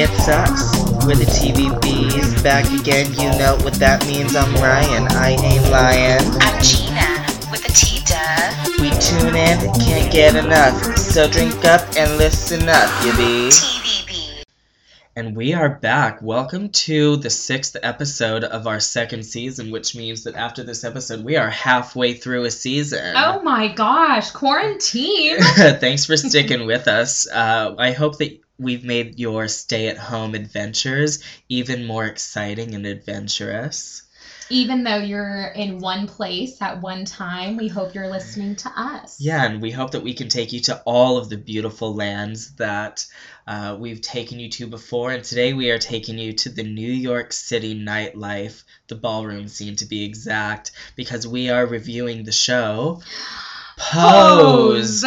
It's us. We're the TVBs back again. You know what that means. I'm Ryan. I ain't lying. I'm Gina with the T Dub. We tune in, can't get enough. So drink up and listen up, you be. TVB. And we are back. Welcome to the sixth episode of our second season, which means that after this episode, we are halfway through a season. Oh my gosh, quarantine. Thanks for sticking with us. Uh, I hope that we've made your stay at home adventures even more exciting and adventurous. Even though you're in one place at one time, we hope you're listening to us. Yeah, and we hope that we can take you to all of the beautiful lands that uh, we've taken you to before. And today we are taking you to the New York City nightlife, the ballroom scene to be exact, because we are reviewing the show Pose.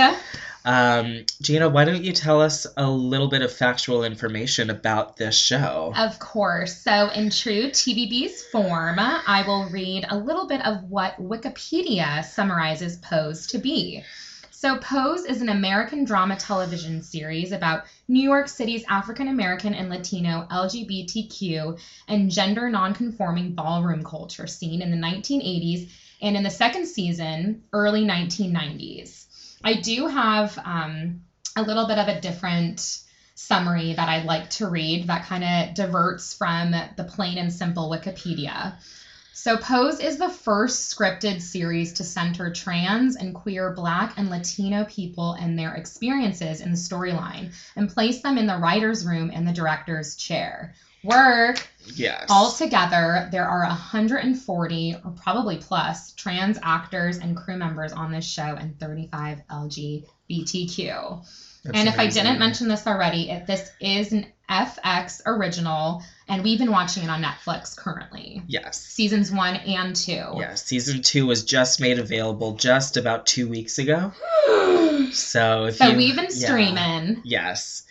Um, Gina, why don't you tell us a little bit of factual information about this show? Of course. So, in true TVB's form, I will read a little bit of what Wikipedia summarizes Pose to be. So, Pose is an American drama television series about New York City's African American and Latino LGBTQ and gender nonconforming ballroom culture scene in the 1980s and in the second season, early 1990s. I do have um, a little bit of a different summary that I'd like to read that kind of diverts from the plain and simple Wikipedia. So, Pose is the first scripted series to center trans and queer Black and Latino people and their experiences in the storyline and place them in the writer's room and the director's chair. Work! Yes. Altogether, there are 140 or probably plus trans actors and crew members on this show and 35 LGBTQ. That's and if I didn't mention this already, it, this is an FX original, and we've been watching it on Netflix currently. Yes. Seasons one and two. Yes, season two was just made available just about two weeks ago. So if So you, we've been yeah. streaming. Yes.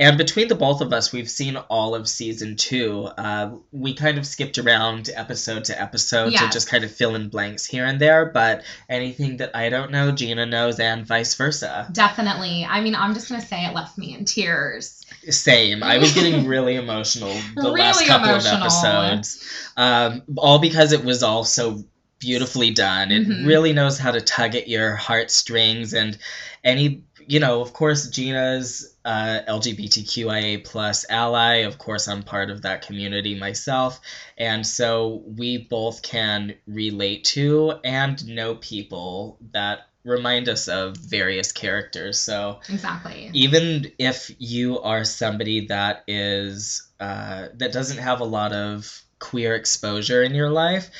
And between the both of us, we've seen all of season two. Uh, we kind of skipped around episode to episode to just kind of fill in blanks here and there, but anything that I don't know, Gina knows, and vice versa. Definitely. I mean, I'm just going to say it left me in tears. Same. I was getting really emotional the last couple emotional. of episodes. Um, all because it was all so beautifully done. It Mhm. really knows how to tug at your heartstrings and any you know, of course Gina's uh, LGBTQIA plus ally. Of course I'm part of that community myself. And so we both can relate to and know people that remind us of various characters. So Exactly. even if you are somebody that is uh, that doesn't have a lot of queer exposure in your life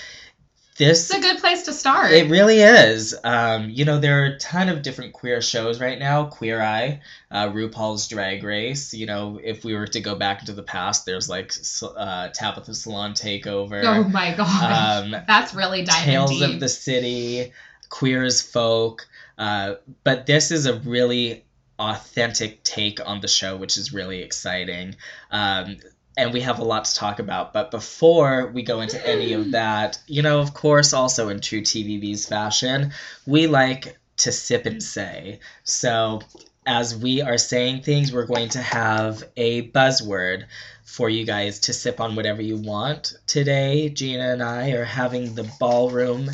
this It's a good place to start. it really is um, you know there are a ton of different queer shows right now queer eye uh, rupaul's drag race you know if we were to go back into the past there's like uh, tabatha salon takeover oh my god, um, That's really diving Tales deep. of the City, Queer as Folk. Uh, but this is a really authentic take on the show, which is really exciting. Um, and we have a lot to talk about. But before we go into any of hmm. that, you know, of course, also in true TVB's fashion, we like to sip and say. So as we are saying things, we're going to have a buzzword for you guys to sip on whatever you want. Today, Gina and I are having the ballroom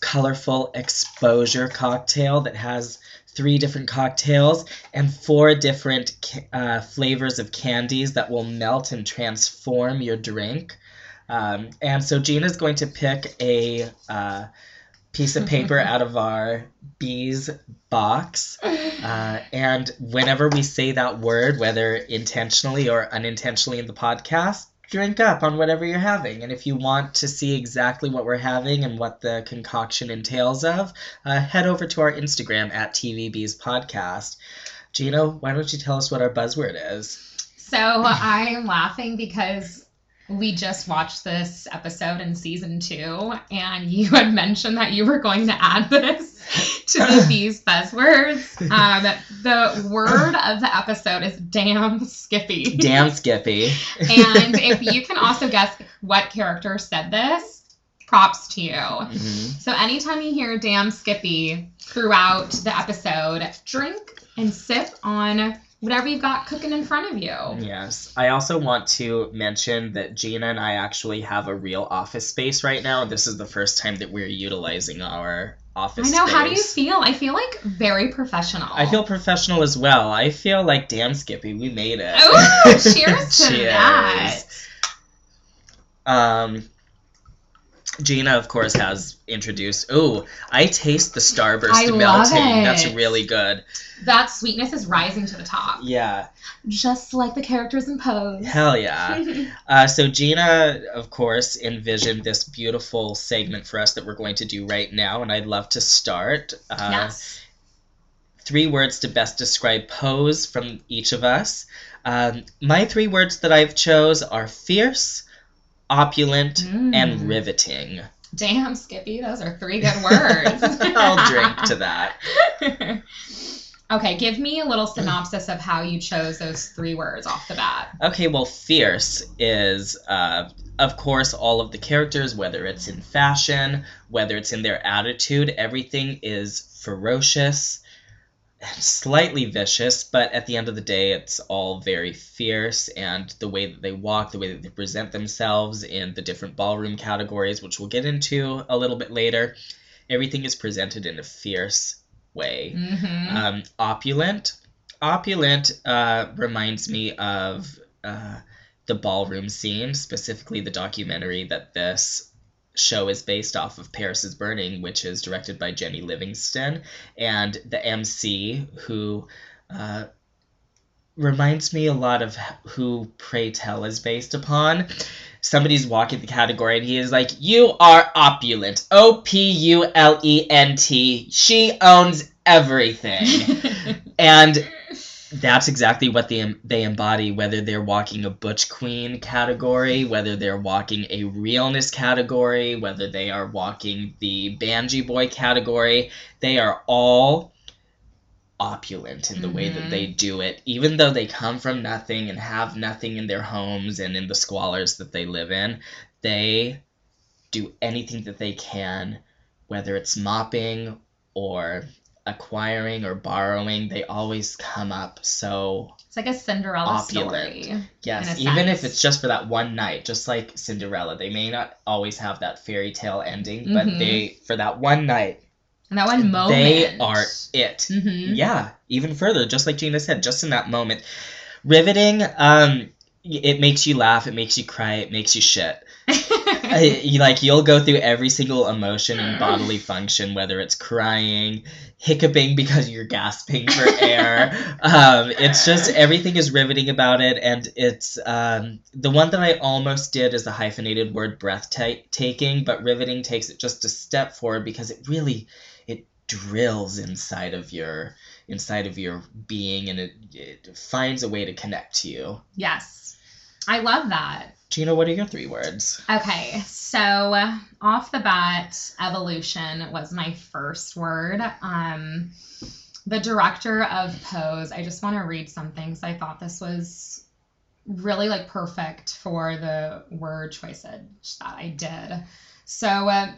colorful exposure cocktail that has three different cocktails and four different uh, flavors of candies that will melt and transform your drink. Um, and so Gina's going to pick a uh, piece of paper out of our bees box. Uh, and whenever we say that word, whether intentionally or unintentionally in the podcast, drink up on whatever you're having. And if you want to see exactly what we're having and what the concoction entails of, uh, head over to our Instagram at TVB's podcast. Gina, why don't you tell us what our buzzword is? So I'm laughing because we just watched this episode in season two, and you had mentioned that you were going to add this to the these buzzwords. Um, the word of the episode is damn Skippy. Damn Skippy. and if you can also guess what character said this, props to you. Mhm. So anytime you hear damn Skippy throughout the episode, drink and sip on whatever you've got cooking in front of you. Yes. I also want to mention that Gina and I actually have a real office space right now. This is the first time that we're utilizing our office space. I know. How do you feel? I feel like very professional. I feel professional as well. I feel like, damn, Skippy, we made it. Oh, cheers to Cheers. that. Um, Gina, of course, has introduced. Oh, I taste the starburst I melting. That's really good. That sweetness is rising to the top, Yeah, just like the characters in Pose. hell yeah. Uh, so Gina, of course, envisioned this beautiful segment for us that we're going to do right now, and I'd love to start. Uh, yes. Three words to best describe pose from each of us. Um, my three words that I've chose are fierce, opulent, Mm. and riveting. Damn, Skippy, those are three good words. I'll drink to that. okay, give me a little synopsis of how you chose those three words off the bat. Okay, well, fierce is, uh, of course, all of the characters, whether it's in fashion, whether it's in their attitude, everything is ferocious, slightly vicious, but at the end of the day, it's all very fierce, and the way that they walk, the way that they present themselves in the different ballroom categories, which we'll get into a little bit later, everything is presented in a fierce way. Mm-hmm. Um, opulent. Opulent uh, reminds me of uh, the ballroom scene, specifically the documentary that this show is based off of Paris is Burning, which is directed by Jennie Livingston, and the MC who uh, reminds me a lot of who Pray Tell is based upon. Somebody's walking the category and he is like, You are opulent. O P U L E N T. She owns everything. and that's exactly what they, they embody, whether they're walking a Butch Queen category, whether they're walking a realness category, whether they are walking the Banjee Boy category. They are all opulent in the way that they mm-hmm. do it, even though they come from nothing and have nothing in their homes and in the squalors that they live in. They do anything that they can, whether it's mopping or acquiring or borrowing, they always come up so It's like a Cinderella Opulent. story. yes, even if it's just for that one night, just like Cinderella. They may not always have that fairy tale ending, but Mhm. they for that one night, And that one moment. they are it. hmm Yeah, even further, just like Gina said, just in that moment. Riveting, um, it makes you laugh, it makes you cry, it makes you shit. I- you, like you'll go through every single emotion and bodily function, whether it's crying, hiccuping because you're gasping for air. um, it's just everything is riveting about it, and it's um, the one that I almost did is the hyphenated word breathtaking, but riveting takes it just a step forward because it really it drills inside of your inside of your being, and it, it finds a way to connect to you. yes. I love that. Gina, what are your three words? Okay, so off the bat, evolution was my first word. Um, the director of Pose, I just want to read something because I thought this was really like perfect for the word choice that I did. So, uh,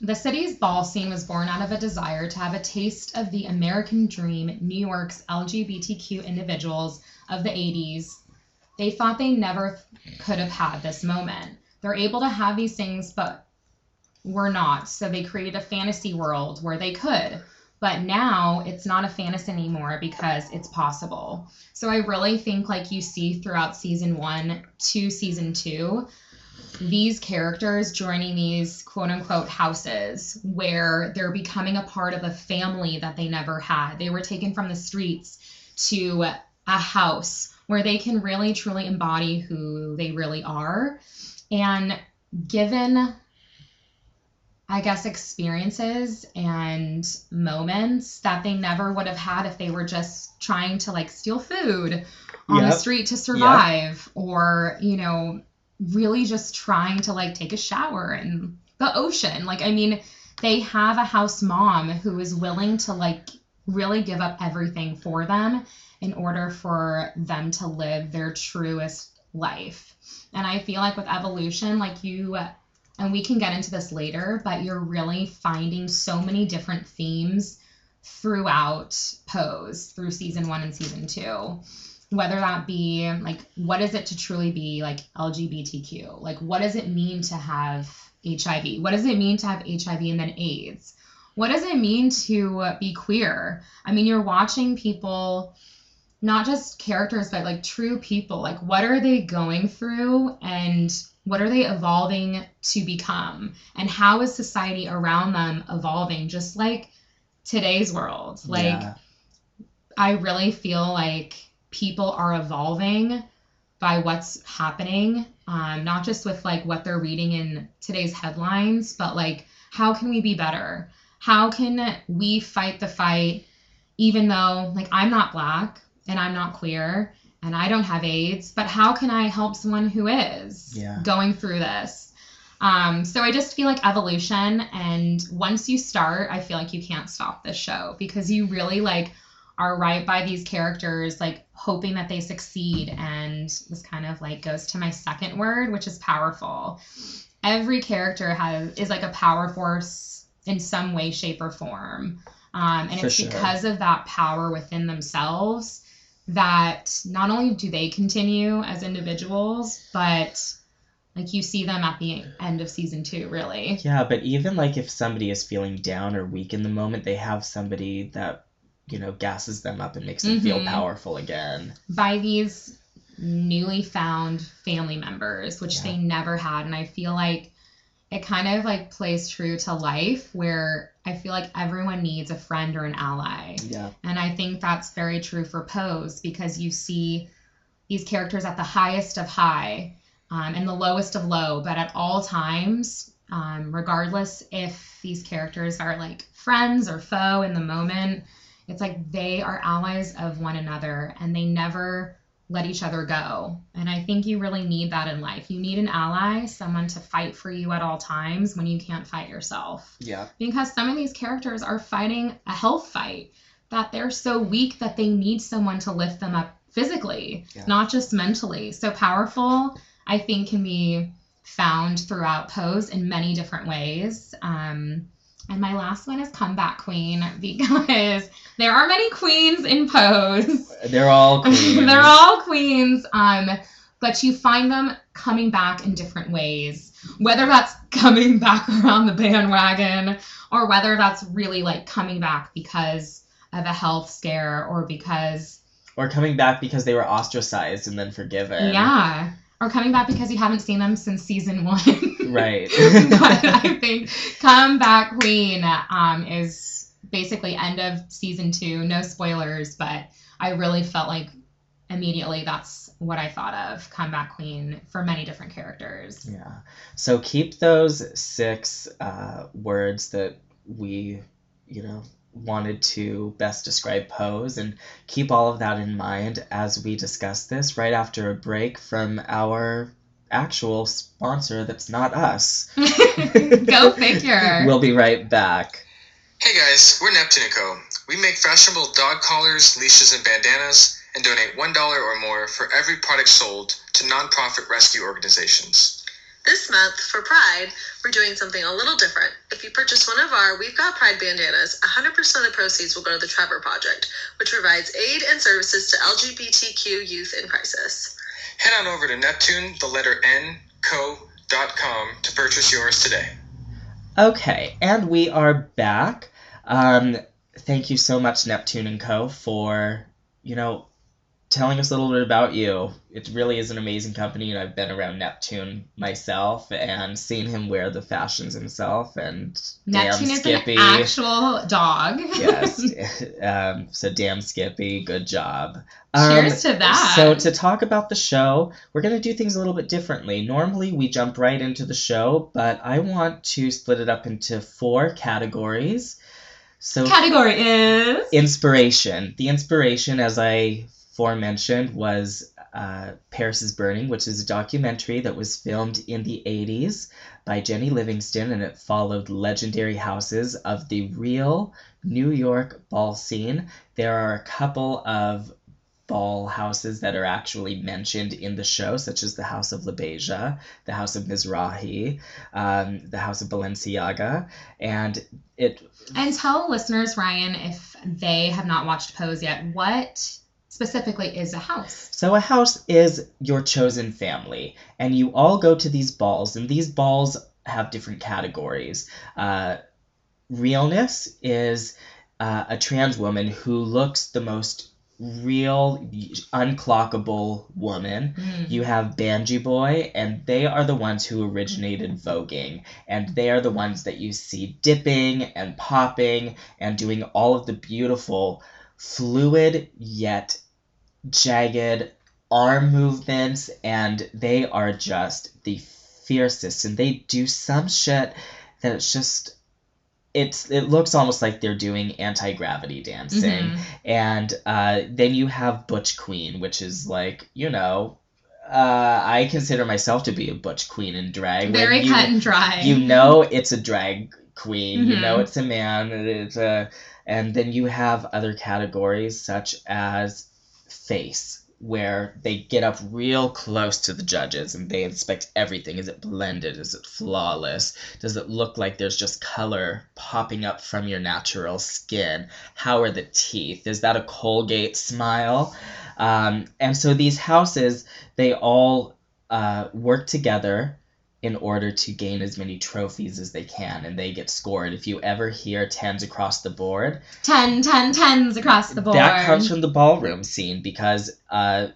the city's ball scene was born out of a desire to have a taste of the American dream New York's LGBTQ individuals of the 80s. They thought they never could have had this moment. They're able to have these things, but we're not. So they created a fantasy world where they could. But now it's not a fantasy anymore because it's possible. So I really think, like you see throughout season one to season two, these characters joining these quote unquote houses where they're becoming a part of a family that they never had. They were taken from the streets to a house where they can really truly embody who they really are. And given, I guess, experiences and moments that they never would have had if they were just trying to like steal food on the street to survive or, you know, really just trying to like take a shower in the ocean. Like, I mean, they have a house mom who is willing to like really give up everything for them in order for them to live their truest life. And I feel like with evolution, like you, and we can get into this later, but you're really finding so many different themes throughout Pose through season one and season two. Whether that be like, what is it to truly be like LGBTQ? Like, what does it mean to have HIV? What does it mean to have HIV and then AIDS? What does it mean to be queer? I mean, you're watching people, not just characters, but like true people. Like, what are they going through and what are they evolving to become? And how is society around them evolving? Just like today's world. Like, Yeah. I really feel like people are evolving by what's happening, um, not just with like what they're reading in today's headlines, but like how can we be better? How can we fight the fight, even though like I'm not black and I'm not queer and I don't have AIDS, but how can I help someone who is Yeah. going through this? Um, so I just feel like evolution, and once you start, I feel like you can't stop this show because you really like are right by these characters, like hoping that they succeed. And this kind of like goes to my second word, which is powerful. Every character has is like a power force in some way, shape, or form. Um, and For it's sure. because of that power within themselves that not only do they continue as individuals, but like you see them at the end of season two, really. Yeah, but even like if somebody is feeling down or weak in the moment, they have somebody that, you know, gasses them up and makes them feel Mhm. powerful again. by these newly found family members, which Yeah. they never had. And I feel like it kind of like plays true to life where I feel like everyone needs a friend or an ally. Yeah. And I think that's very true for Pose because you see these characters at the highest of high um, and the lowest of low, but at all times, um, regardless if these characters are like friends or foe in the moment, it's like they are allies of one another and they never let each other go. And I think you really need that in life. You need an ally, someone to fight for you at all times when you can't fight yourself Yeah. because some of these characters are fighting a health fight that they're so weak that they need someone to lift them up physically, Yeah. not just mentally. So powerful, I think, can be found throughout Pose in many different ways. Um, and my last one is Comeback Queen because there are many queens in Pose. They're all queens. They're all queens. Um, but you find them coming back in different ways. Whether that's coming back around the bandwagon or whether that's really like coming back because of a health scare or because or coming back because they were ostracized and then forgiven. yeah. Or coming back because you haven't seen them since season one. Right. but I think Comeback Queen um, is basically end of season two. No spoilers, but I really felt like immediately that's what I thought of Comeback Queen for many different characters. Yeah. So keep those six uh, words that we, you know, wanted to best describe Pose and keep all of that in mind as we discuss this right after a break from our actual sponsor that's not us. Go figure. We'll be right back. Hey guys, we're Neptune Co. We make fashionable dog collars, leashes, and bandanas, and donate $1 or more for every product sold to nonprofit rescue organizations. This month, for Pride, we're doing something a little different. If you purchase one of our We've Got Pride bandanas, 100% of the proceeds will go to the Trevor Project, which provides aid and services to LGBTQ youth in crisis. Head on over to Neptune, the letter N, co.com to purchase yours today. Okay, and we are back. Um, thank you so much, Neptune and Co, for you know telling us a little bit about you. It really is an amazing company, and I've been around Neptune myself and seen him wear the fashions himself. And Neptune damn is Skippy, an actual dog. yes. um, so damn Skippy, good job. Um, Cheers to that. So to talk about the show, we're gonna do things a little bit differently. Normally we jump right into the show, but I want to split it up into four categories. So Category is inspiration. The inspiration, as I forementioned, was uh, Paris is Burning, which is a documentary that was filmed in the 80s by Jennie Livingston, and it followed legendary houses of the real New York ball scene. There are a couple of ball houses that are actually mentioned in the show, such as the House of LaBeija, the House of Mizrahi, um, the House of Balenciaga, and it And tell listeners, Ryan, if they have not watched Pose yet, what specifically is a house? So a house is your chosen family, and you all go to these balls, and these balls have different categories. Uh, realness is uh, a trans woman who looks the most real, unclockable woman. Mm. You have Banjee Boy, and they are the ones who originated voguing, and they are the ones that you see dipping and popping and doing all of the beautiful, fluid yet jagged arm movements, and they are just the fiercest. And they do some shit that it's just. It's, it looks almost like they're doing anti gravity dancing Mhm. and uh, then you have Butch Queen, which is like you know, uh, I consider myself to be a Butch Queen in drag. Very you, cut and dry. You know, it's a drag queen. You know, Mhm. it's a man. It's a, and then you have other categories such as face. Where they get up real close to the judges and they inspect everything. Is it blended? Is it flawless? Does it look like there's just color popping up from your natural skin? How are the teeth? Is that a Colgate smile? Um, and so these houses, they all uh, work together in order to gain as many trophies as they can, and they get scored. If you ever hear tens across the board, 10, 10, 10s across the board. that comes from the ballroom scene because uh,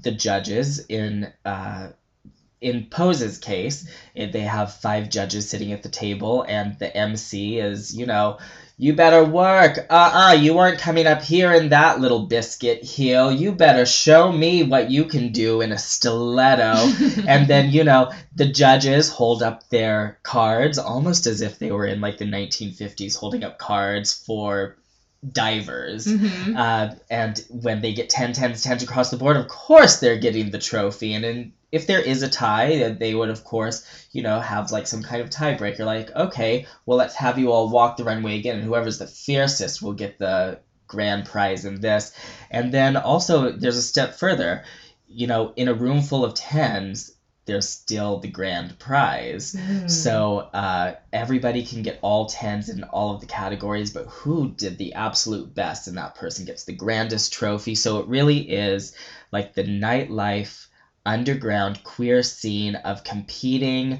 the judges in uh, in Pose's case, eh, they have five judges sitting at the table, and the MC is, you know, you better work. Uh uh you weren't coming up here in that little biscuit heel. You better show me what you can do in a stiletto. and then, you know, the judges hold up their cards almost as if they were in like the 1950s holding up cards for divers. Mhm. Uh, and when they get 10 10s 10s across the board, of course they're getting the trophy. And in, if there is a tie, uh, they would, of course, you know, have like some kind of tiebreaker. Like, okay, well, let's have you all walk the runway again, and whoever's the fiercest will get the grand prize in this. And then also, there's a step further. You know, in a room full of 10s, there's still the grand prize. Mm. So uh, everybody can get all tens in all of the categories, but who did the absolute best, and that person gets the grandest trophy. So it really is like the nightlife underground queer scene of competing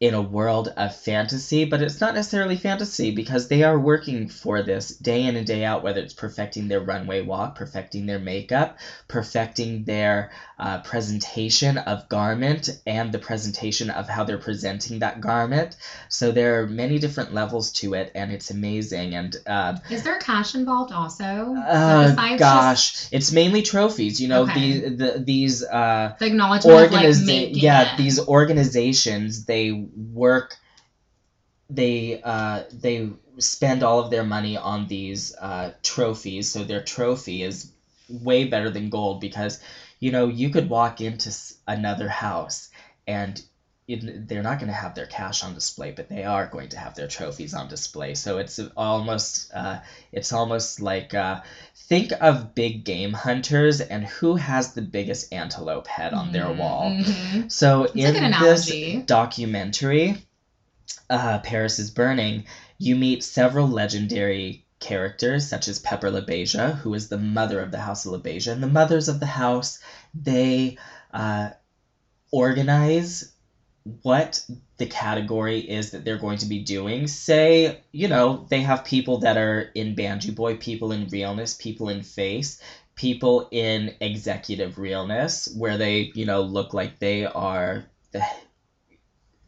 in a world of fantasy, but it's not necessarily fantasy because they are working for this day in and day out, whether it's perfecting their runway walk, perfecting their makeup, perfecting their uh, presentation of garment, and the presentation of how they're presenting that garment. So there are many different levels to it, and it's amazing. And uh, Is there cash involved also? uh, gosh, just it's mainly trophies. You know, Okay. the, the these uh, the acknowledgement of like yeah it. these organizations they work they uh they spend all of their money on these uh trophies so their trophy is way better than gold because you know you could walk into another house and it, they're not going to have their cash on display but they are going to have their trophies on display. So it's almost uh, it's almost like uh, think of big game hunters and who has the biggest antelope head on their wall. Mhm. so a in good this documentary, uh, Paris is Burning, you meet several legendary characters such as Pepper LaBeija, who is the mother of the House of LaBeija, and the mothers of the house they uh, organize what the category is that they're going to be doing. Say, you know, they have people that are in Banjee Boy, people in realness, people in face, people in executive realness, where they, you know, look like they are the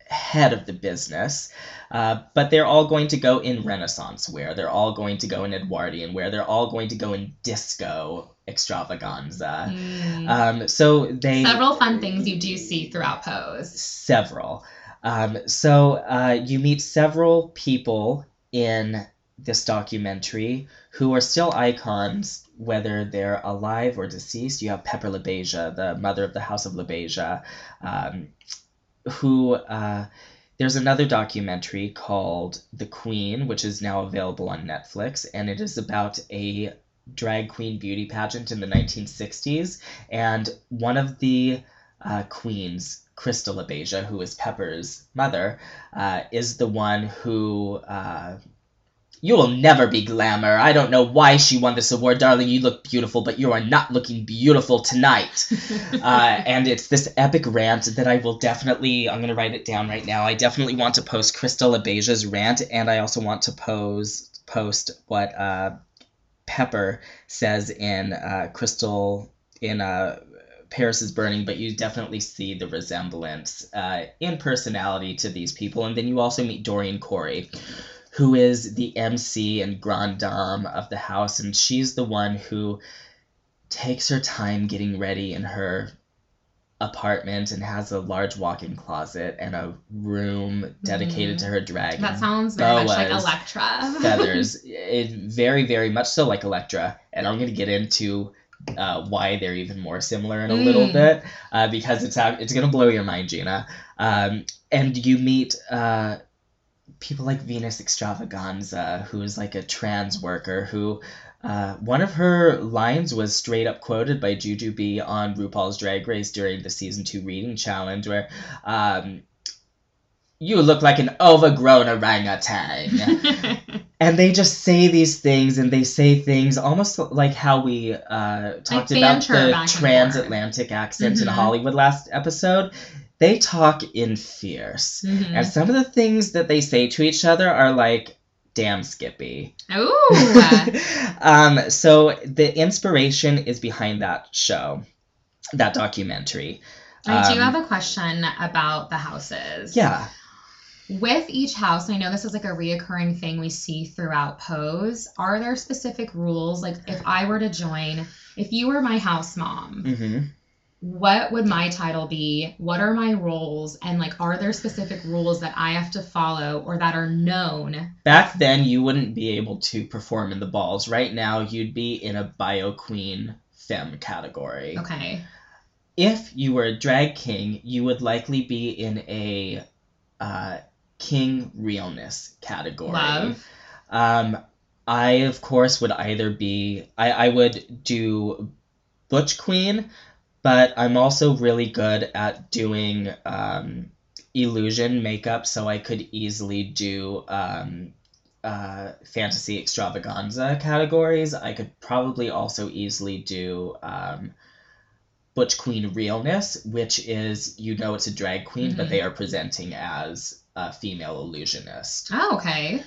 head of the business. Uh, but they're all going to go in Renaissance wear. They're all going to go in Edwardian wear. They're all going to go in disco extravaganza. Mm. Um, so they Several fun things you do see throughout Pose. several. Um, so uh, you meet several people in this documentary who are still icons, whether they're alive or deceased. You have Pepper LaBeija, the mother of the House of LaBeija, um, who. Uh, there's another documentary called The Queen, which is now available on Netflix, and it is about a drag queen beauty pageant in the 1960s, and one of the uh, queens, Crystal LaBeija, who is Pepper's mother, uh, is the one who. You will never be glamour. I don't know why she won this award, darling. You look beautiful, but you are not looking beautiful tonight. uh, and it's this epic rant that I will definitely. I'm gonna write it down right now. I definitely want to post Crystal LaBeija's rant, and I also want to pose post what uh, Pepper says in uh, Crystal in uh, Paris is Burning, but you definitely see the resemblance uh, in personality to these people. And then you also meet Dorian Corey, who is the MC and grand dame of the house, and she's the one who takes her time getting ready in her apartment and has a large walk-in closet and a room dedicated Mhm. to her drag. That sounds very much like boas Electra. feathers. It very, very much so like Electra, and I'm gonna get into uh, why they're even more similar in a little Mm. bit uh, because it's it's gonna blow your mind, Gina. Um, and you meet uh, people like Venus Xtravaganza, who is like a trans worker who. Uh, one of her lines was straight up quoted by Jujubee on RuPaul's Drag Race during the season two reading challenge, where um, you look like an overgrown orangutan and they just say these things and they say things almost like how we uh, talked about the transatlantic accent in Mhm. hollywood last episode they talk in fierce Mhm. and some of the things that they say to each other are like damn skippy Ooh. um, so the inspiration is behind that show that documentary I do Um, have a question about the houses. yeah With each house, I know this is like a reoccurring thing we see throughout Pose. Are there specific rules? Like, if I were to join, if you were my house mom, hmm what would my title be? What are my roles? And like, are there specific rules that I have to follow or that are known? Back then, you wouldn't be able to perform in the balls. Right now, you'd be in a bio queen femme category. Okay. If you were a drag king, you would likely be in a uh, king realness category. Love. Um, I of course would either be I, I would do Butch Queen, but I'm also really good at doing um, illusion makeup, so I could easily do um, uh, fantasy extravaganza categories. I could probably also easily do um, Butch Queen realness, which is you know it's a drag queen, but Mhm. they are presenting as a female illusionist. Oh, okay.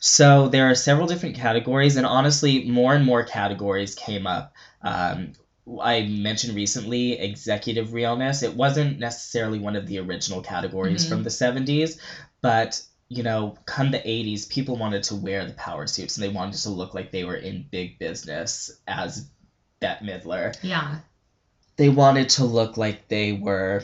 So there are several different categories, and honestly, more and more categories came up. Um, I mentioned recently executive realness. It wasn't necessarily one of the original categories Mhm. from the 70s, but you know, come the 80s, people wanted to wear the power suits and they wanted to look like they were in big business as Bette Midler. Yeah. They wanted to look like they were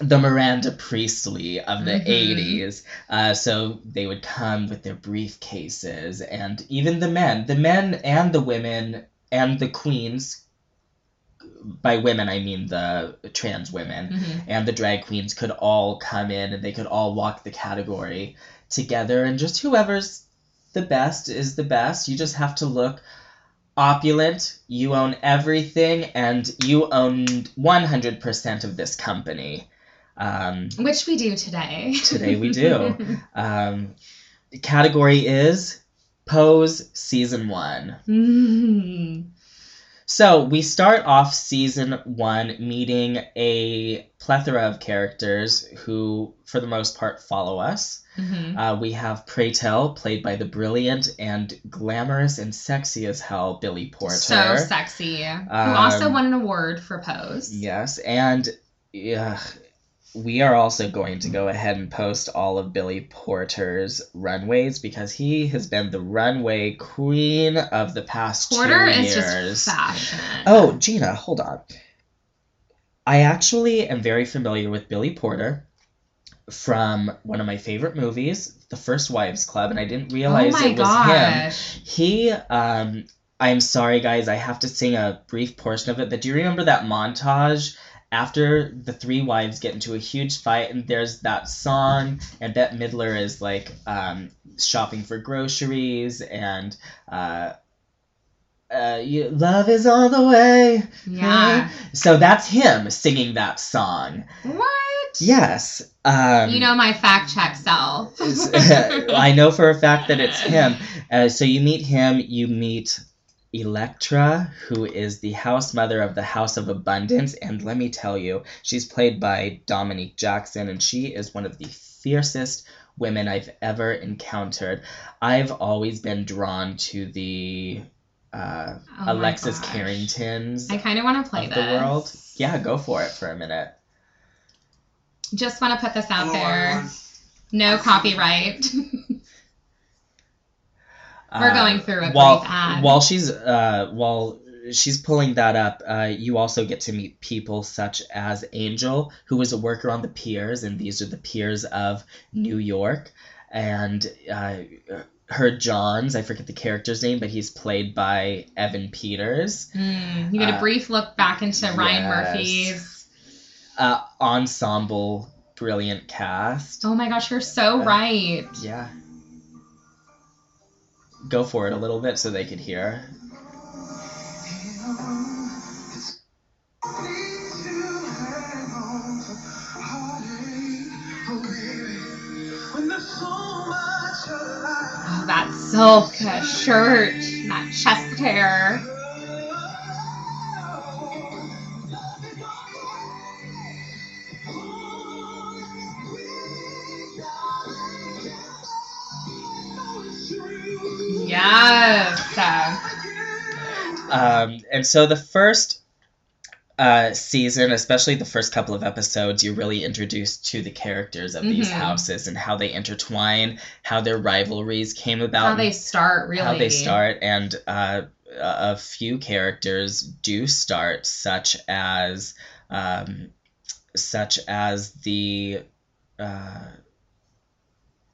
the Miranda Priestly of the Mhm. 80s. Uh, so they would come with their briefcases, and even the men, the men and the women and the queens. By women, I mean the trans women hmm and the drag queens could all come in and they could all walk the category together, and just whoever's the best is the best. You just have to look opulent, you own everything, and you own 100% of this company. Um, Which we do today. Today we do. um, the category is Pose Season 1. Mm. So we start off season one meeting a plethora of characters who, for the most part, follow us. Mhm. Uh, we have Pray Tell, played by the brilliant and glamorous and sexy as hell Billy Porter. So sexy. Who also Um, won an award for Pose. Yes, and yeah, we are also going to go ahead and post all of Billy Porter's runways because he has been the runway queen of the past Porter two is years. just fashion. Oh, Gina, hold on. I actually am very familiar with Billy Porter from one of my favorite movies, The First Wives Club, and I didn't realize oh it was him. He, um, I'm sorry, guys, I have to sing a brief portion of it, but do you remember that montage after the three wives get into a huge fight and there's that song, and Bette Midler is like um, shopping for groceries, and uh, uh, you, love is on the way. Yeah. So that's him singing that song. What? Yes. Um, You know my fact check self. I know for a fact that it's him. Uh, so you meet him, you meet Electra, who is the house mother of the House of Abundance. And let me tell you, she's played by Dominique Jackson, and she is one of the fiercest women I've ever encountered. I've always been drawn to the uh, Oh Alexis gosh. Carringtons I kind of want to play of this. the world. Yeah, go for it for a minute. Just want to put this out Hello, there. No copyright. We're Uh, going through a while brief ad. while she's uh while she's pulling that up, uh, you also get to meet people such as Angel, who was a worker on the piers, and these are the piers of New York, and uh, her Johns. I forget the character's name, but he's played by Evan Peters. Mm, you get a Uh, brief look back into Ryan yes. Murphy's. Uh, ensemble, brilliant cast. Oh my gosh, you're so right. Yeah. Go for it a little bit so they could hear. That silk shirt, that chest hair. Um, and so the first uh, season, especially the first couple of episodes, you're really introduced to the characters of these Mhm. houses and how they intertwine, how their rivalries came about, how they start, really. how they start, and uh, a a few characters do start, such as um, such as the uh,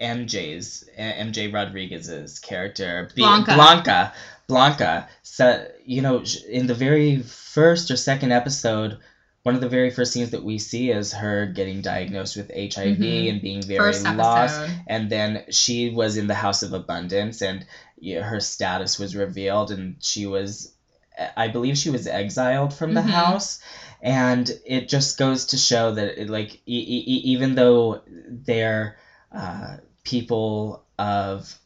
MJ's MJ Rodriguez's character Blanca. Blanca Blanca so you know in the very first or second episode one of the very first scenes that we see is her getting diagnosed with HIV Mhm. and being very First lost episode. and then she was in the house of abundance and yeah, her status was revealed and she was i believe she was exiled from the Mhm. house and it just goes to show that it, like e- e- even though they're uh, people of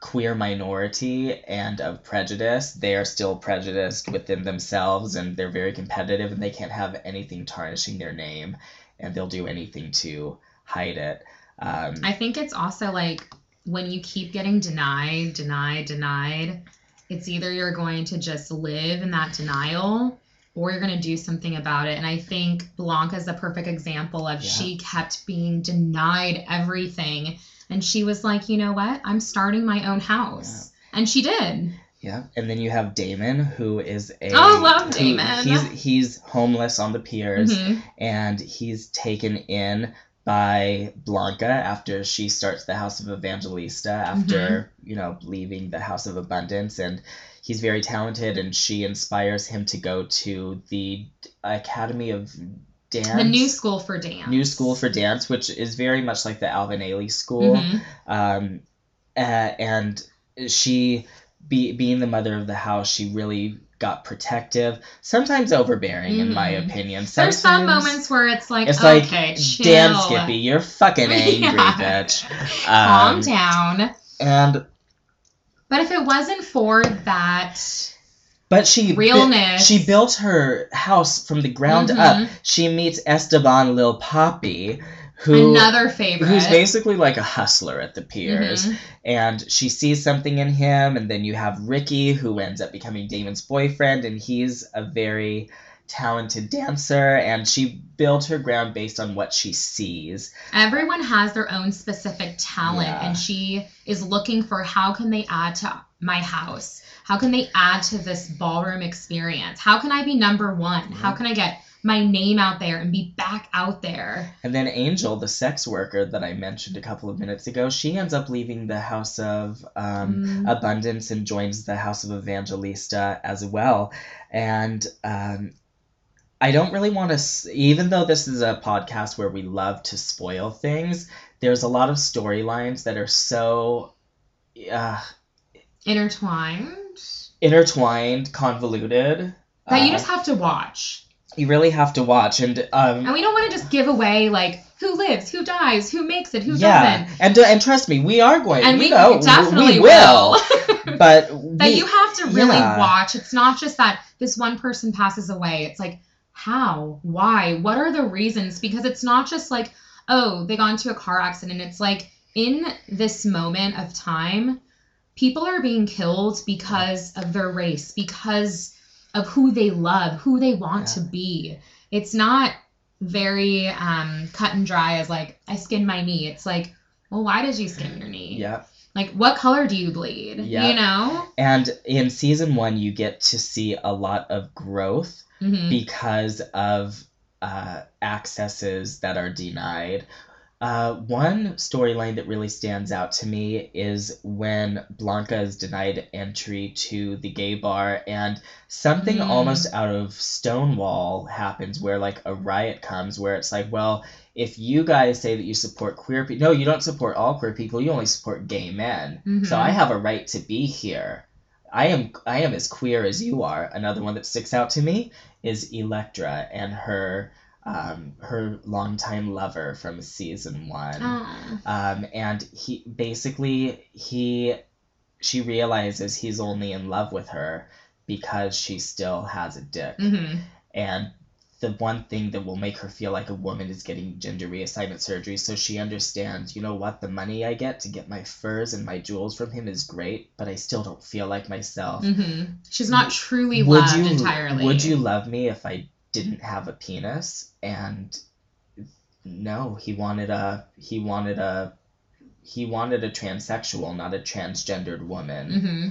queer minority and of prejudice they are still prejudiced within themselves and they're very competitive and they can't have anything tarnishing their name and they'll do anything to hide it um, I think it's also like when you keep getting denied, denied, denied, it's either you're going to just live in that denial or you're going to do something about it. And I think Blanca is a perfect example of Yeah. she kept being denied everything. And she was like, you know what? I'm starting my own house. And she did. Yeah, and then you have Damon, who is a Oh, love who- Damon. He's he's homeless on the piers, Mhm. and he's taken in by Blanca after she starts the House of Evangelista after Mm-hmm. you know leaving the House of Abundance, and he's very talented, and she inspires him to go to the Academy of Dance, The new school for dance. New School for Dance, which is very much like the Alvin Ailey School Mhm. um, uh, and she be, being the mother of the house she really got protective sometimes overbearing in my Mhm. opinion There's some moments where it's like, it's okay, like chill. damn skippy you're fucking angry Yeah. bitch Calm Um, down. and But if it wasn't for that but she Realness. she built her house from the ground Mhm. up she meets esteban lil papi who another favorite, who's basically like a hustler at the piers Mhm. and she sees something in him and then you have ricky who ends up becoming damon's boyfriend and he's a very talented dancer and she built her ground based on what she sees everyone has their own specific talent, Yeah. and she is looking for how can they add to my house? How can they add to this ballroom experience? How can I be number one? How can I get my name out there and be back out there? and then angel the sex worker that i mentioned a couple of minutes ago she ends up leaving the house of um, Mm. abundance and joins the house of evangelista as well and um, i don't really want to even though this is a podcast where we love to spoil things there's a lot of storylines that are so uh, Intertwined. Intertwined, convoluted. that you Uh, just have to watch. you really have to watch and um And we don't want to just give away like who lives, who dies, who makes it, who yeah doesn't. and and trust me we are going And we we know definitely we will will. but that you have to really yeah. watch. It's not just that this one person passes away. It's like how, why, what are the reasons? Because it's not just like, oh, they got into a car accident. It's like in this moment of time, people are being killed because of their race, because of who they love, who they want Yeah. to be. It's not very um, cut and dry as like, I skinned my knee. It's like, well, why did you skin your knee? yeah Like, what color do you bleed? Yeah. You know? and in season one you get to see a lot of growth hmm because of uh, accesses that are denied. Uh, one storyline that really stands out to me is when Blanca is denied entry to the gay bar, and something Mm. almost out of Stonewall happens where, like, a riot comes where it's like, well, if you guys say that you support queer people, no, you don't support all queer people, you only support gay men. So Mhm. I have a right to be here. I am I am as queer as you are. Another one that sticks out to me is Electra and her um, her longtime lover from season one. Oh. Um, and he basically he she realizes he's only in love with her because she still has a dick. hmm And the one thing that will make her feel like a woman is getting gender reassignment surgery so she understands, you know what, the money I get to get my furs and my jewels from him is great, but I still don't feel like myself. hmm She's not truly would loved you entirely. would you love me if I didn't have a penis? And no, he wanted a he wanted a he wanted a transsexual, not a transgendered woman. hmm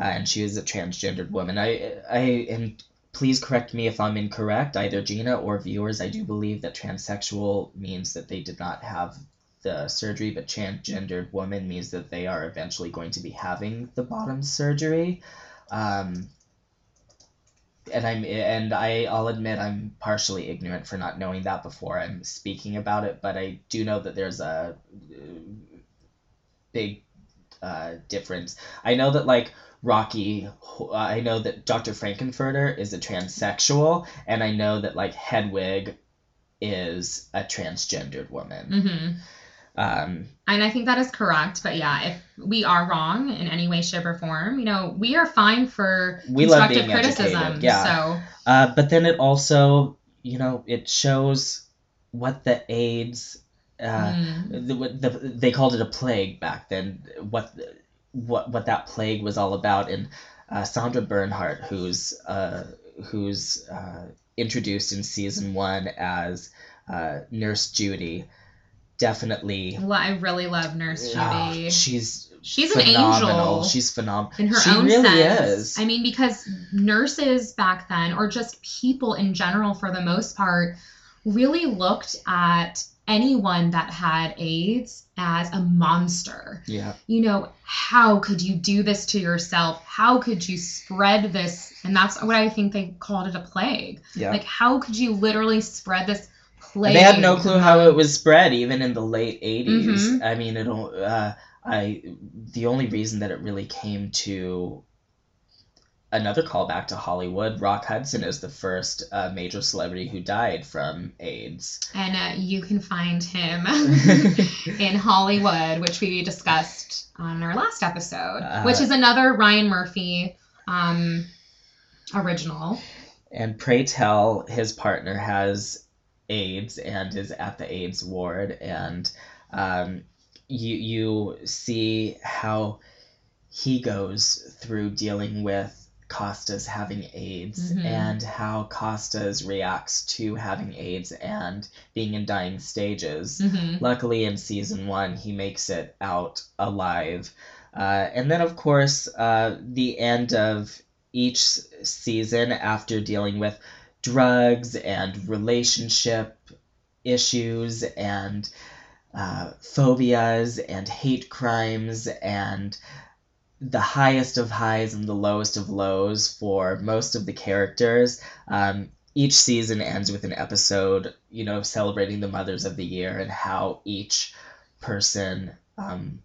Uh, and she is a transgendered woman. I I and please correct me if I'm incorrect, either Gina or viewers. I do believe that transsexual means that they did not have the surgery, but transgendered woman means that they are eventually going to be having the bottom surgery. Um, and I'm and I I'll admit I'm partially ignorant for not knowing that before I'm speaking about it, but I do know that there's a uh, big uh, difference. I know that like Rocky, uh, I know that Dr. Frank-N-Furter is a transsexual, and I know that like Hedwig is a transgendered woman. hmm Um, And I think that is correct. But yeah, if we are wrong in any way, shape, or form, you know, we are fine for We constructive being educated, criticism. yeah. So uh, but then it also, you know, it shows what the AIDS. Uh, mm, the, what the, they called it a plague back then. What what what that plague was all about, and uh, Sandra Bernhard, who's uh, who's uh, introduced in season one as uh, Nurse Judy, definitely. well, I really love Nurse ah, Judy. she's She's an angel. She's phenomenal. in her she own really sense. is. I mean, because nurses back then, or just people in general for the most part, really looked at anyone that had AIDS as a monster. yeah. You know, how could you do this to yourself? How could you spread this? And that's what I think they called it a plague. Yeah. Like, how could you literally spread this They had no clue how it was spread, even in the late 80s. Mhm. I mean, it'll. Uh, I the only reason that it really came to another callback to Hollywood, Rock Hudson is the first uh, major celebrity who died from AIDS. And uh, you can find him in Hollywood, which we discussed on our last episode, Uh, which is another Ryan Murphy um, original. and Pray Tell, his partner has AIDS and is at the AIDS ward, and um, you you see how he goes through dealing with Costas having AIDS Mhm. and how Costas reacts to having AIDS and being in dying stages. hmm Luckily, in season one, he makes it out alive. Uh, and then, of course, uh, the end of each season, after dealing with drugs and relationship issues and uh, phobias and hate crimes and the highest of highs and the lowest of lows for most of the characters. Um, each season ends with an episode, you know, celebrating the mothers of the year and how each person um,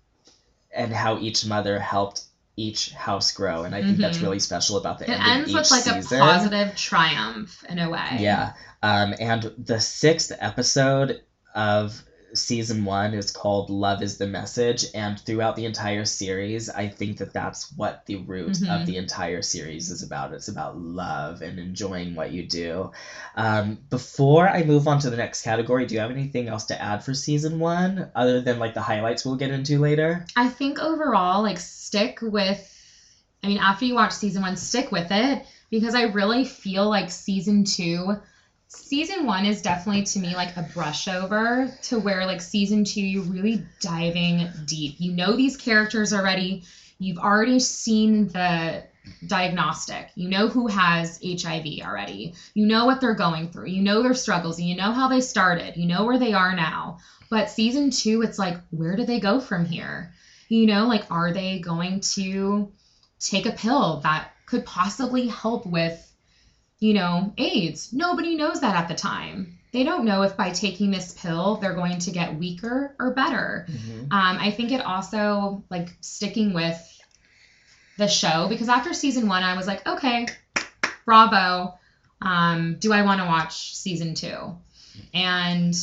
and how each mother helped each house grow, and I think that's Mhm. really special about the It end ends of each with like season. a positive triumph in a way. Yeah. Um, and the sixth episode of season one is called Love is the Message. And throughout the entire series, I think that that's what the root Mhm. of the entire series is about. It's about love and enjoying what you do. Um, before I move on to the next category, do you have anything else to add for season one other than like the highlights we'll get into later? I think overall, like, stick with. I mean, after you watch season one, stick with it because I really feel like season two. Season one is definitely to me like a brush over to where like season two, you're really diving deep. You know these characters already. You've already seen the diagnostic. You know who has HIV already. You know what they're going through. You know their struggles. and You know how they started. You know where they are now. But season two, it's like, where do they go from here? You know, like, are they going to take a pill that could possibly help with, you know, AIDS? Nobody knows that at the time. They don't know if by taking this pill they're going to get weaker or better. Um, I think it also like sticking with the show because after season one, I was like, okay, bravo. Um, do I want to watch season two? And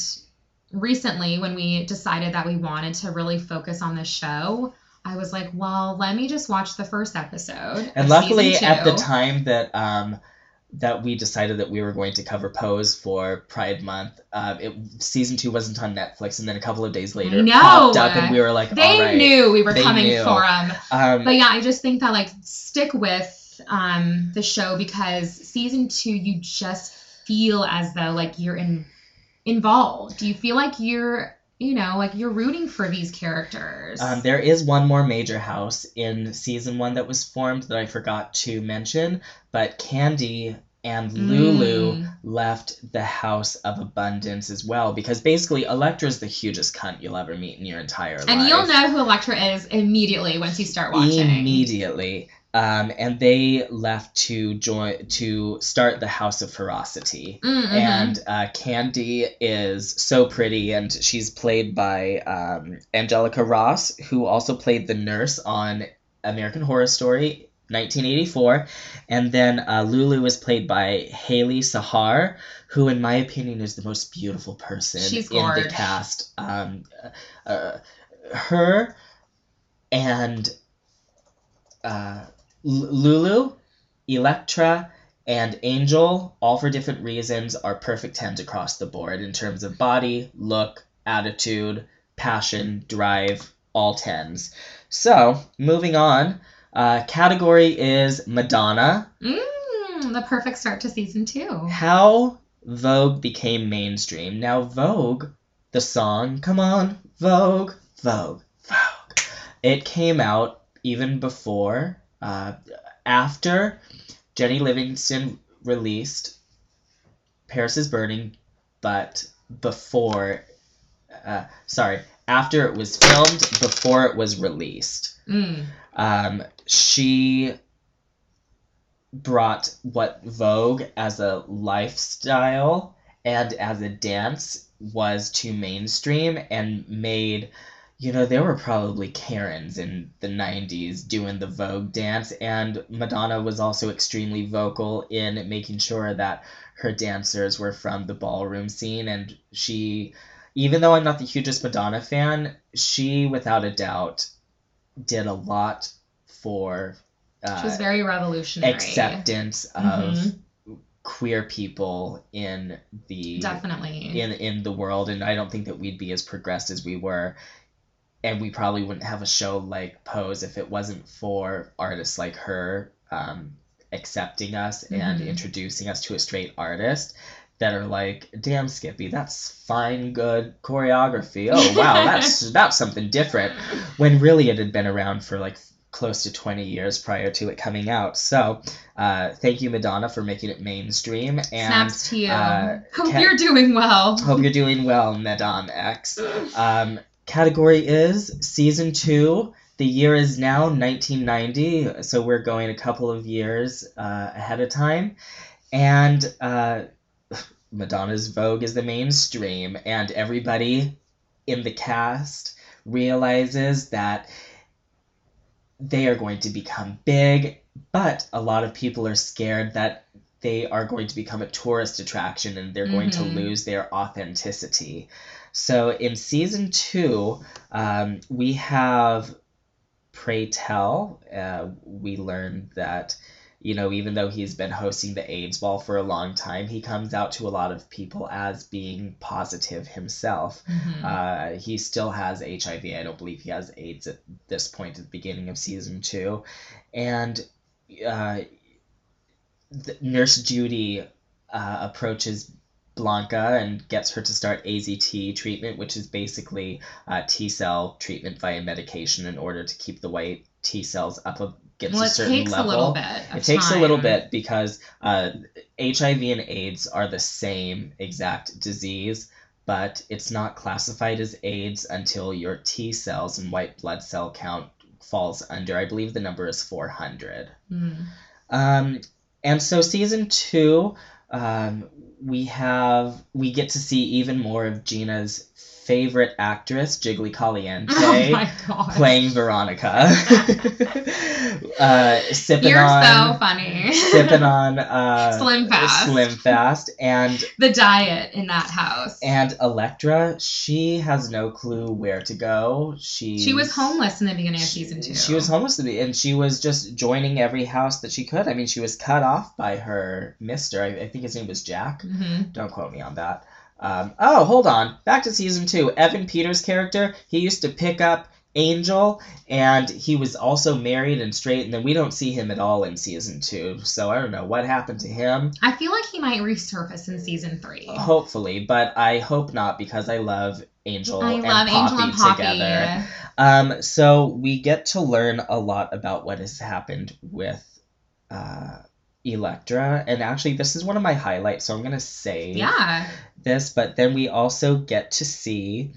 recently, when we decided that we wanted to really focus on the show, I was like, well, let me just watch the first episode. And luckily, at the time that um, that we decided that we were going to cover Pose for Pride Month, uh, it, season two wasn't on Netflix, and then a couple of days later, know. popped up, and we were like, they "All right." knew we were They coming knew. for them. Um, But yeah, I just think that like stick with um the show because season two you just feel as though like you're in involved. Do you feel like you're you know like you're rooting for these characters. Um, there is one more major house in season one that was formed that I forgot to mention, but Candy and Lulu Mm. left the House of Abundance as well because basically Electra's the hugest cunt you'll ever meet in your entire life. and you'll know who Electra is immediately once you start watching. immediately. Um, and they left to join to start the House of Ferocity. Mm, mhm. And uh, Candy is so pretty, and she's played by um, Angelica Ross, who also played the nurse on American Horror Story 1984. And then uh, Lulu is played by Hailie Sahar, who, in my opinion, is the most beautiful person She's in the cast. Um, uh, her and uh, Lulu, Electra, and Angel, all for different reasons, are perfect tens across the board in terms of body, look, attitude, passion, drive, all tens. So, moving on, uh, category is Madonna. Mm, the perfect start to season two. How Vogue became mainstream. Now, Vogue, the song, come on, Vogue, Vogue, Vogue. It came out even before, uh, after Jennie Livingston released Paris is Burning, but before, uh, sorry, after it was filmed, before it was released Mm. um, she brought what Vogue as a lifestyle and as a dance was to mainstream and made you know there were probably Karens in the 90s doing the Vogue dance and Madonna was also extremely vocal in making sure that her dancers were from the ballroom scene and she even though I'm not the hugest Madonna fan she without a doubt did a lot for uh, She was very revolutionary. acceptance of Mhm. queer people in the Definitely. in in the world and I don't think that we'd be as progressed as we were and we probably wouldn't have a show like Pose if it wasn't for artists like her um, accepting us and Mhm. introducing us to a straight artist that are like, damn Skippy, that's fine, good choreography. Oh wow, that's that's something different. When really it had been around for like close to 20 years prior to it coming out. So, uh, thank you, Madonna, for making it mainstream. And Snaps to you. uh, Hope you're doing well. Hope you're doing well, Madame X. Um, category is season two. The year is now 1990, so we're going a couple of years uh, ahead of time. And uh, Madonna's Vogue is the mainstream, and everybody in the cast realizes that they are going to become big, but a lot of people are scared that they are going to become a tourist attraction and they're going to Mhm. lose their authenticity. So in season two, um, we have Pray Tell. Uh, we learned that, you know, even though he's been hosting the AIDS ball for a long time, he comes out to a lot of people as being positive himself. Mhm. Uh, he still has HIV. I don't believe he has AIDS at this point at the beginning of season two. And uh, Nurse Judy uh, approaches Blanca and gets her to start AZT treatment, which is basically uh, T cell treatment via medication in order to keep the white T cells up against well, a it certain takes level. a little bit. It takes a little bit because uh, HIV and AIDS are the same exact disease, but it's not classified as AIDS until your T cells and white blood cell count falls under, I believe the number is 400. Mm. Um, and so season two, um, we have we get to see even more of Gina's favorite actress, Jiggly Caliente Oh playing Veronica. uh, sipping You're on so funny. sipping on uh, Slim Fast. Slim Fast, and the diet in that house. and Electra. She has no clue where to go. She she was homeless in the beginning of season two. She was homeless, to be- and she was just joining every house that she could. I mean, she was cut off by her Mister. I, I think his name was Jack. hmm Don't quote me on that. Um, oh, hold on. Back to season two. Evan Peters' character, he used to pick up Angel, and he was also married and straight, and then we don't see him at all in season two. So I don't know what happened to him. I feel like he might resurface in season three. Hopefully, but I hope not because I love Angel I and love Papi, Angel and Papi. together. Um, so we get to learn a lot about what has happened with uh, Electra, and actually, this is one of my highlights. So I'm gonna say Yeah. this, but then we also get to see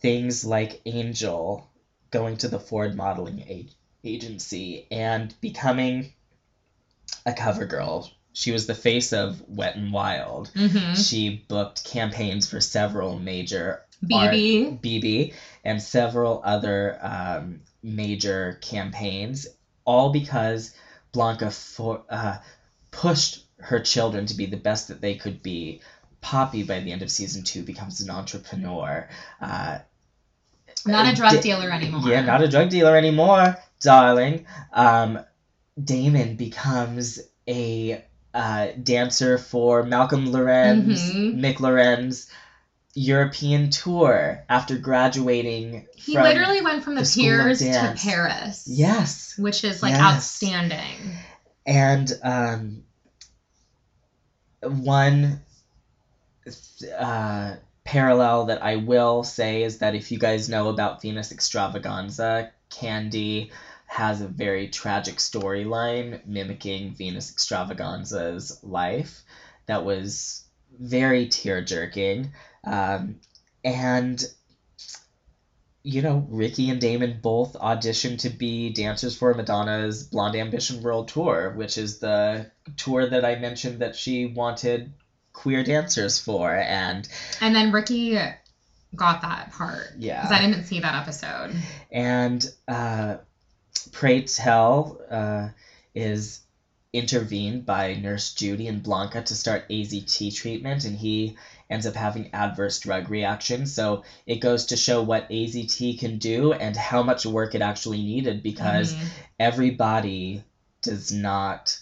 things like Angel going to the Ford Modeling a- Agency and becoming a cover girl. She was the face of Wet and Wild. hmm She booked campaigns for several major BB. BB and several other um, major campaigns, all because Blanca for, uh, pushed her children to be the best that they could be. Papi, by the end of season two, becomes an entrepreneur. Uh, Not a drug Da- dealer anymore. Yeah, not a drug dealer anymore, darling. Um, Damon becomes a uh, dancer for Malcolm Lorenz, Mhm. Mick Lorenz European tour after graduating. He literally went from the, the Piers to Paris. Yes, Which is like Yes. outstanding. and um, one uh, parallel that I will say is that if you guys know about Venus Xtravaganza, Candy has a very tragic storyline mimicking Venus Xtravaganza's life that was very tear jerking. Um, and, you know, Ricky and Damon both auditioned to be dancers for Madonna's Blonde Ambition World Tour, which is the tour that I mentioned that she wanted queer dancers for. And And then Ricky got that part. Yeah. Because I didn't see that episode. and uh, Pray Tell uh, is intervened by Nurse Judy and Blanca to start AZT treatment, and he ends up having adverse drug reactions. So it goes to show what AZT can do and how much work it actually needed because Mhm. everybody does not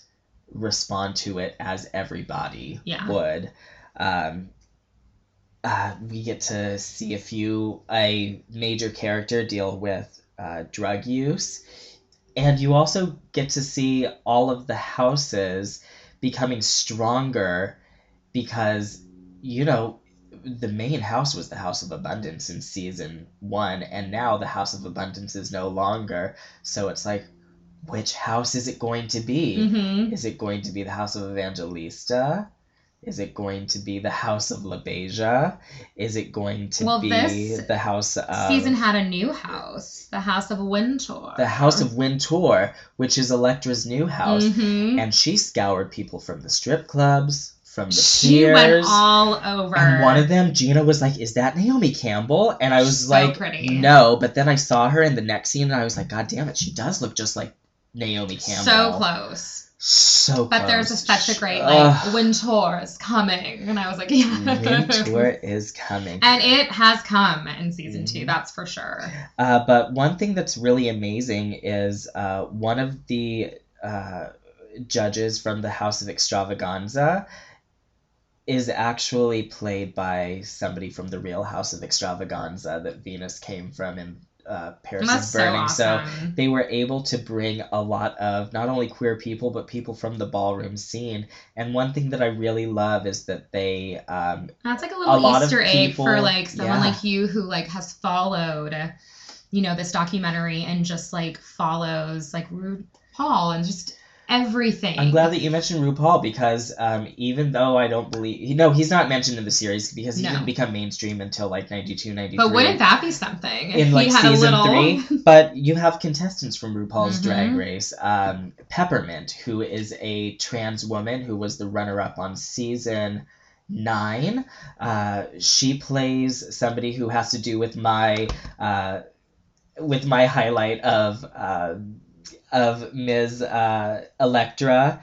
respond to it as everybody Yeah. would. Um, uh, we get to see a few a major character deal with uh, drug use, and you also get to see all of the houses becoming stronger because you know the main house was the house of abundance in season one and now the house of abundance is no longer so it's like which house is it going to be Mhm. is it going to be the house of Evangelista? Is it going to be the house of LaBeija? Is it going to Well, be the house of Season had a new house, the House of Wintour. the house of Wintour, which is Electra's new house? Mhm. And she scoured people from the strip clubs, from the she went all over. and one of them, Gina, was like, "Is that Naomi Campbell?" And I was So like, pretty. "No." But then I saw her in the next scene, and I was like, "God damn it, she does look just like Naomi Campbell." so close. So But there's a, such a great Ugh. like winter is coming, and I was like, yeah. Winter is coming. And it has come in season two, Mhm. that's for sure. Uh, but one thing that's really amazing is uh, one of the uh, judges from the House of Xtravaganza is actually played by somebody from the Real House of Xtravaganza that Venus came from in uh, Paris That's is so Burning. awesome. they were able to bring a lot of not only queer people but people from the ballroom scene. And one thing that I really love is that they um, That's like a little of Easter egg for like someone yeah. like you who like has followed, you know, this documentary and just like follows like Rude RuPaul and just everything. I'm glad that you mentioned RuPaul because um, even though I don't believe, no, he's not mentioned in the series because he No. didn't become mainstream until like 92, 93. But wouldn't that be something? if in he like had a season little... three? But you have contestants from RuPaul's Mhm. Drag Race. Um, Peppermint, who is a trans woman who was the runner-up on season nine. Uh, she plays somebody who has to do with my uh, with my highlight of uh, of Ms. Uh, Electra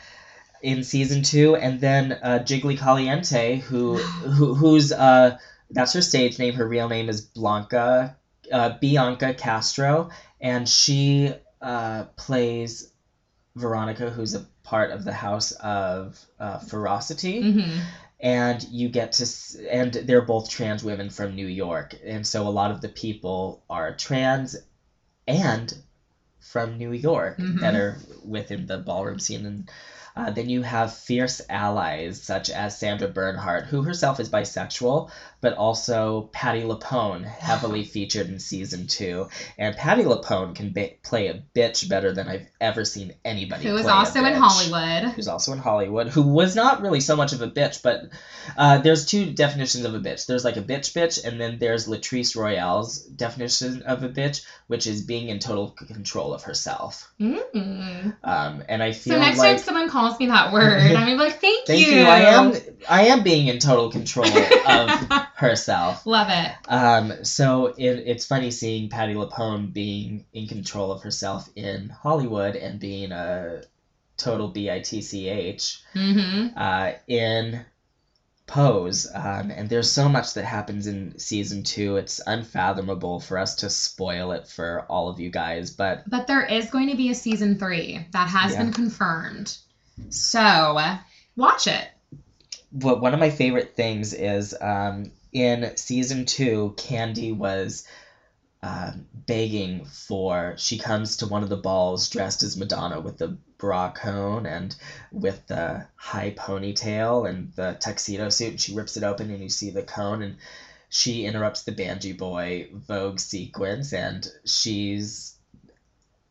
in season two, and then uh, Jiggly Caliente, who, who who's uh, that's her stage name. Her real name is Blanca uh, Bianca Castro, and she uh, plays Veronica, who's a part of the House of uh, Ferocity Mhm. and you get to s- and they're both trans women from New York and so a lot of the people are trans and from New York Mhm. that are within the ballroom scene and uh, then you have fierce allies such as Sandra Bernhard, who herself is bisexual, but also Patti LuPone, heavily featured in season two. And Patti LuPone can ba- play a bitch better than I've ever seen anybody. Who a also in Hollywood. who's also in Hollywood, who was not really so much of a bitch, but uh, there's two definitions of a bitch. There's like a bitch bitch, and then there's Latrice Royale's definition of a bitch, which is being in total control of herself. Mm. Um, and I feel So next like time someone calls me that word, I'm like, thank, thank you. I am I am being in total control of herself. Love it. Um, so it, it's funny seeing Patti LuPone being in control of herself in Hollywood and being a total bitch hmm uh, in Pose. Um, and there's so much that happens in season two. It's unfathomable for us to spoil it for all of you guys. But But there is going to be a season three that has Yeah. been confirmed. So watch it. what one of my favorite things is um, in season two, Candy was um, begging for. She comes to one of the balls dressed as Madonna with the bra cone and with the high ponytail and the tuxedo suit. And she rips it open and you see the cone and she interrupts the Banjee Boy Vogue sequence and she's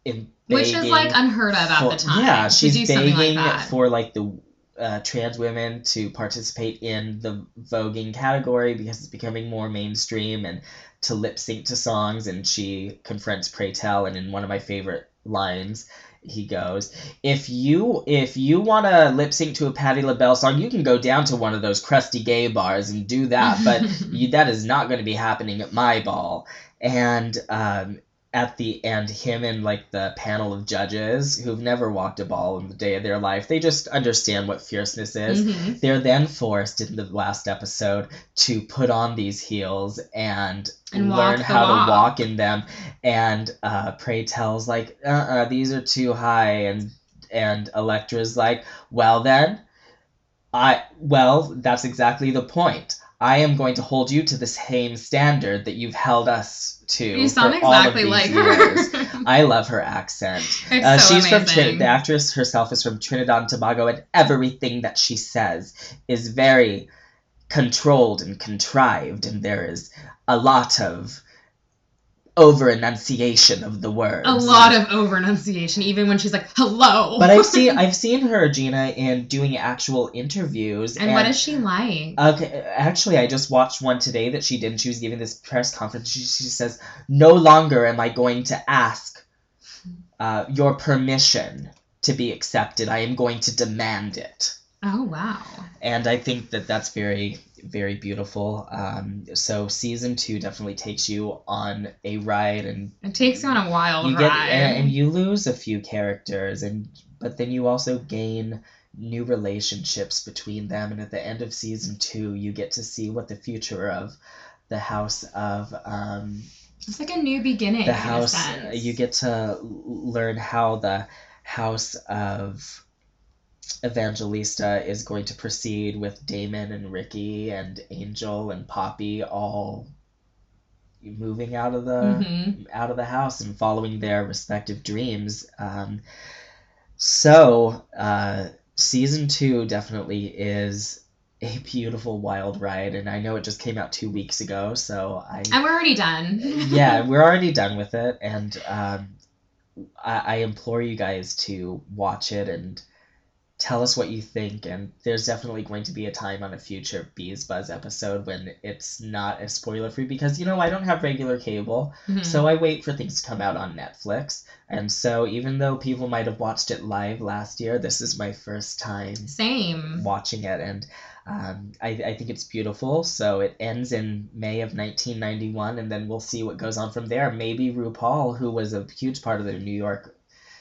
in Which is like unheard of at for- the time. Yeah, she's begging like for like the uh, trans women to participate in the voguing category because it's becoming more mainstream and to lip sync to songs. And she confronts Pray Tell, and in one of my favorite lines, he goes, "If you if you want to lip sync to a Patti LaBelle song, you can go down to one of those crusty gay bars and do that, but you, that is not going to be happening at my ball." And um, at the end, him and like the panel of judges who've never walked a ball in the day of their life, they just understand what fierceness is. Mhm. They're then forced in the last episode to put on these heels and, And learn how walk. to walk in them. And uh, Pray Tell's like, uh, uh these are too high, and and Electra's like, well then, I well that's exactly the point. I am going to hold you to the same standard that you've held us to. You sound for all of exactly like years. her. I love her accent. Uh, so she's from Trin- the actress herself is from Trinidad and Tobago, and everything that she says is very controlled and contrived, and there is a lot of over enunciation of the words. a lot of over enunciation, even when she's like, hello. But I've seen I've seen her Gina in doing actual interviews. and what is she like? Okay, actually, I just watched one today that she did. and She was giving this press conference. She, she says, "No longer am I going to ask uh, your permission to be accepted. I am going to demand it." Oh wow. and I think that that's very very beautiful. Um, so season two definitely takes you on a ride, and It takes you on a wild you get ride. and, and you lose a few characters, and but then you also gain new relationships between them, and at the end of season two, you get to see what the future of the house of um, it's like a new beginning. the house you get to learn how the house of evangelista is going to proceed with damon and ricky and angel and papi all moving out of the Mhm. out of the house and following their respective dreams um, so uh, season two definitely is a beautiful wild ride and i know it just came out two weeks ago so i And we're already done. yeah, we're already done with it, and um, I, I implore you guys to watch it and tell us what you think. And there's definitely going to be a time on a future Bees Buzz episode when it's not as spoiler free because you know I don't have regular cable, Mhm. so I wait for things to come out on Netflix. And so even though people might have watched it live last year, this is my first time Same. watching it and um, I, I think it's beautiful so it ends in may of 1991 and then we'll see what goes on from there maybe rupaul who was a huge part of the new york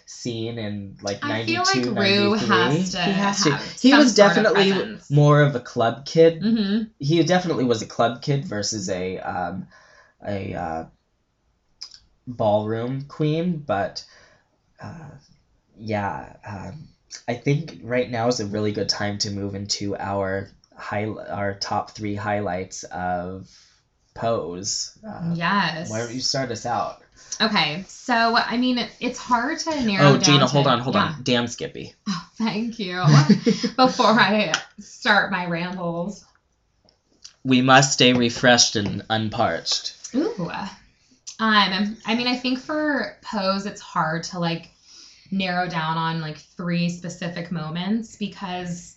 scene in like I feel like Rue has to he has to he was sort of definitely more of a club kid hmm he definitely was a club kid versus a um, a uh, ballroom queen, but uh, yeah, um, I think right now is a really good time to move into our high our top three highlights of Pose. Uh, Yes. Why don't you start us out? Okay, so I mean, it's hard to narrow. Down. Oh, Gina, hold on, hold yeah. on. Damn Skippy. Oh, thank you. Before I start my rambles. we must stay refreshed and unparched. Ooh. Um, I mean, I think for Pose, it's hard to like narrow down on like three specific moments because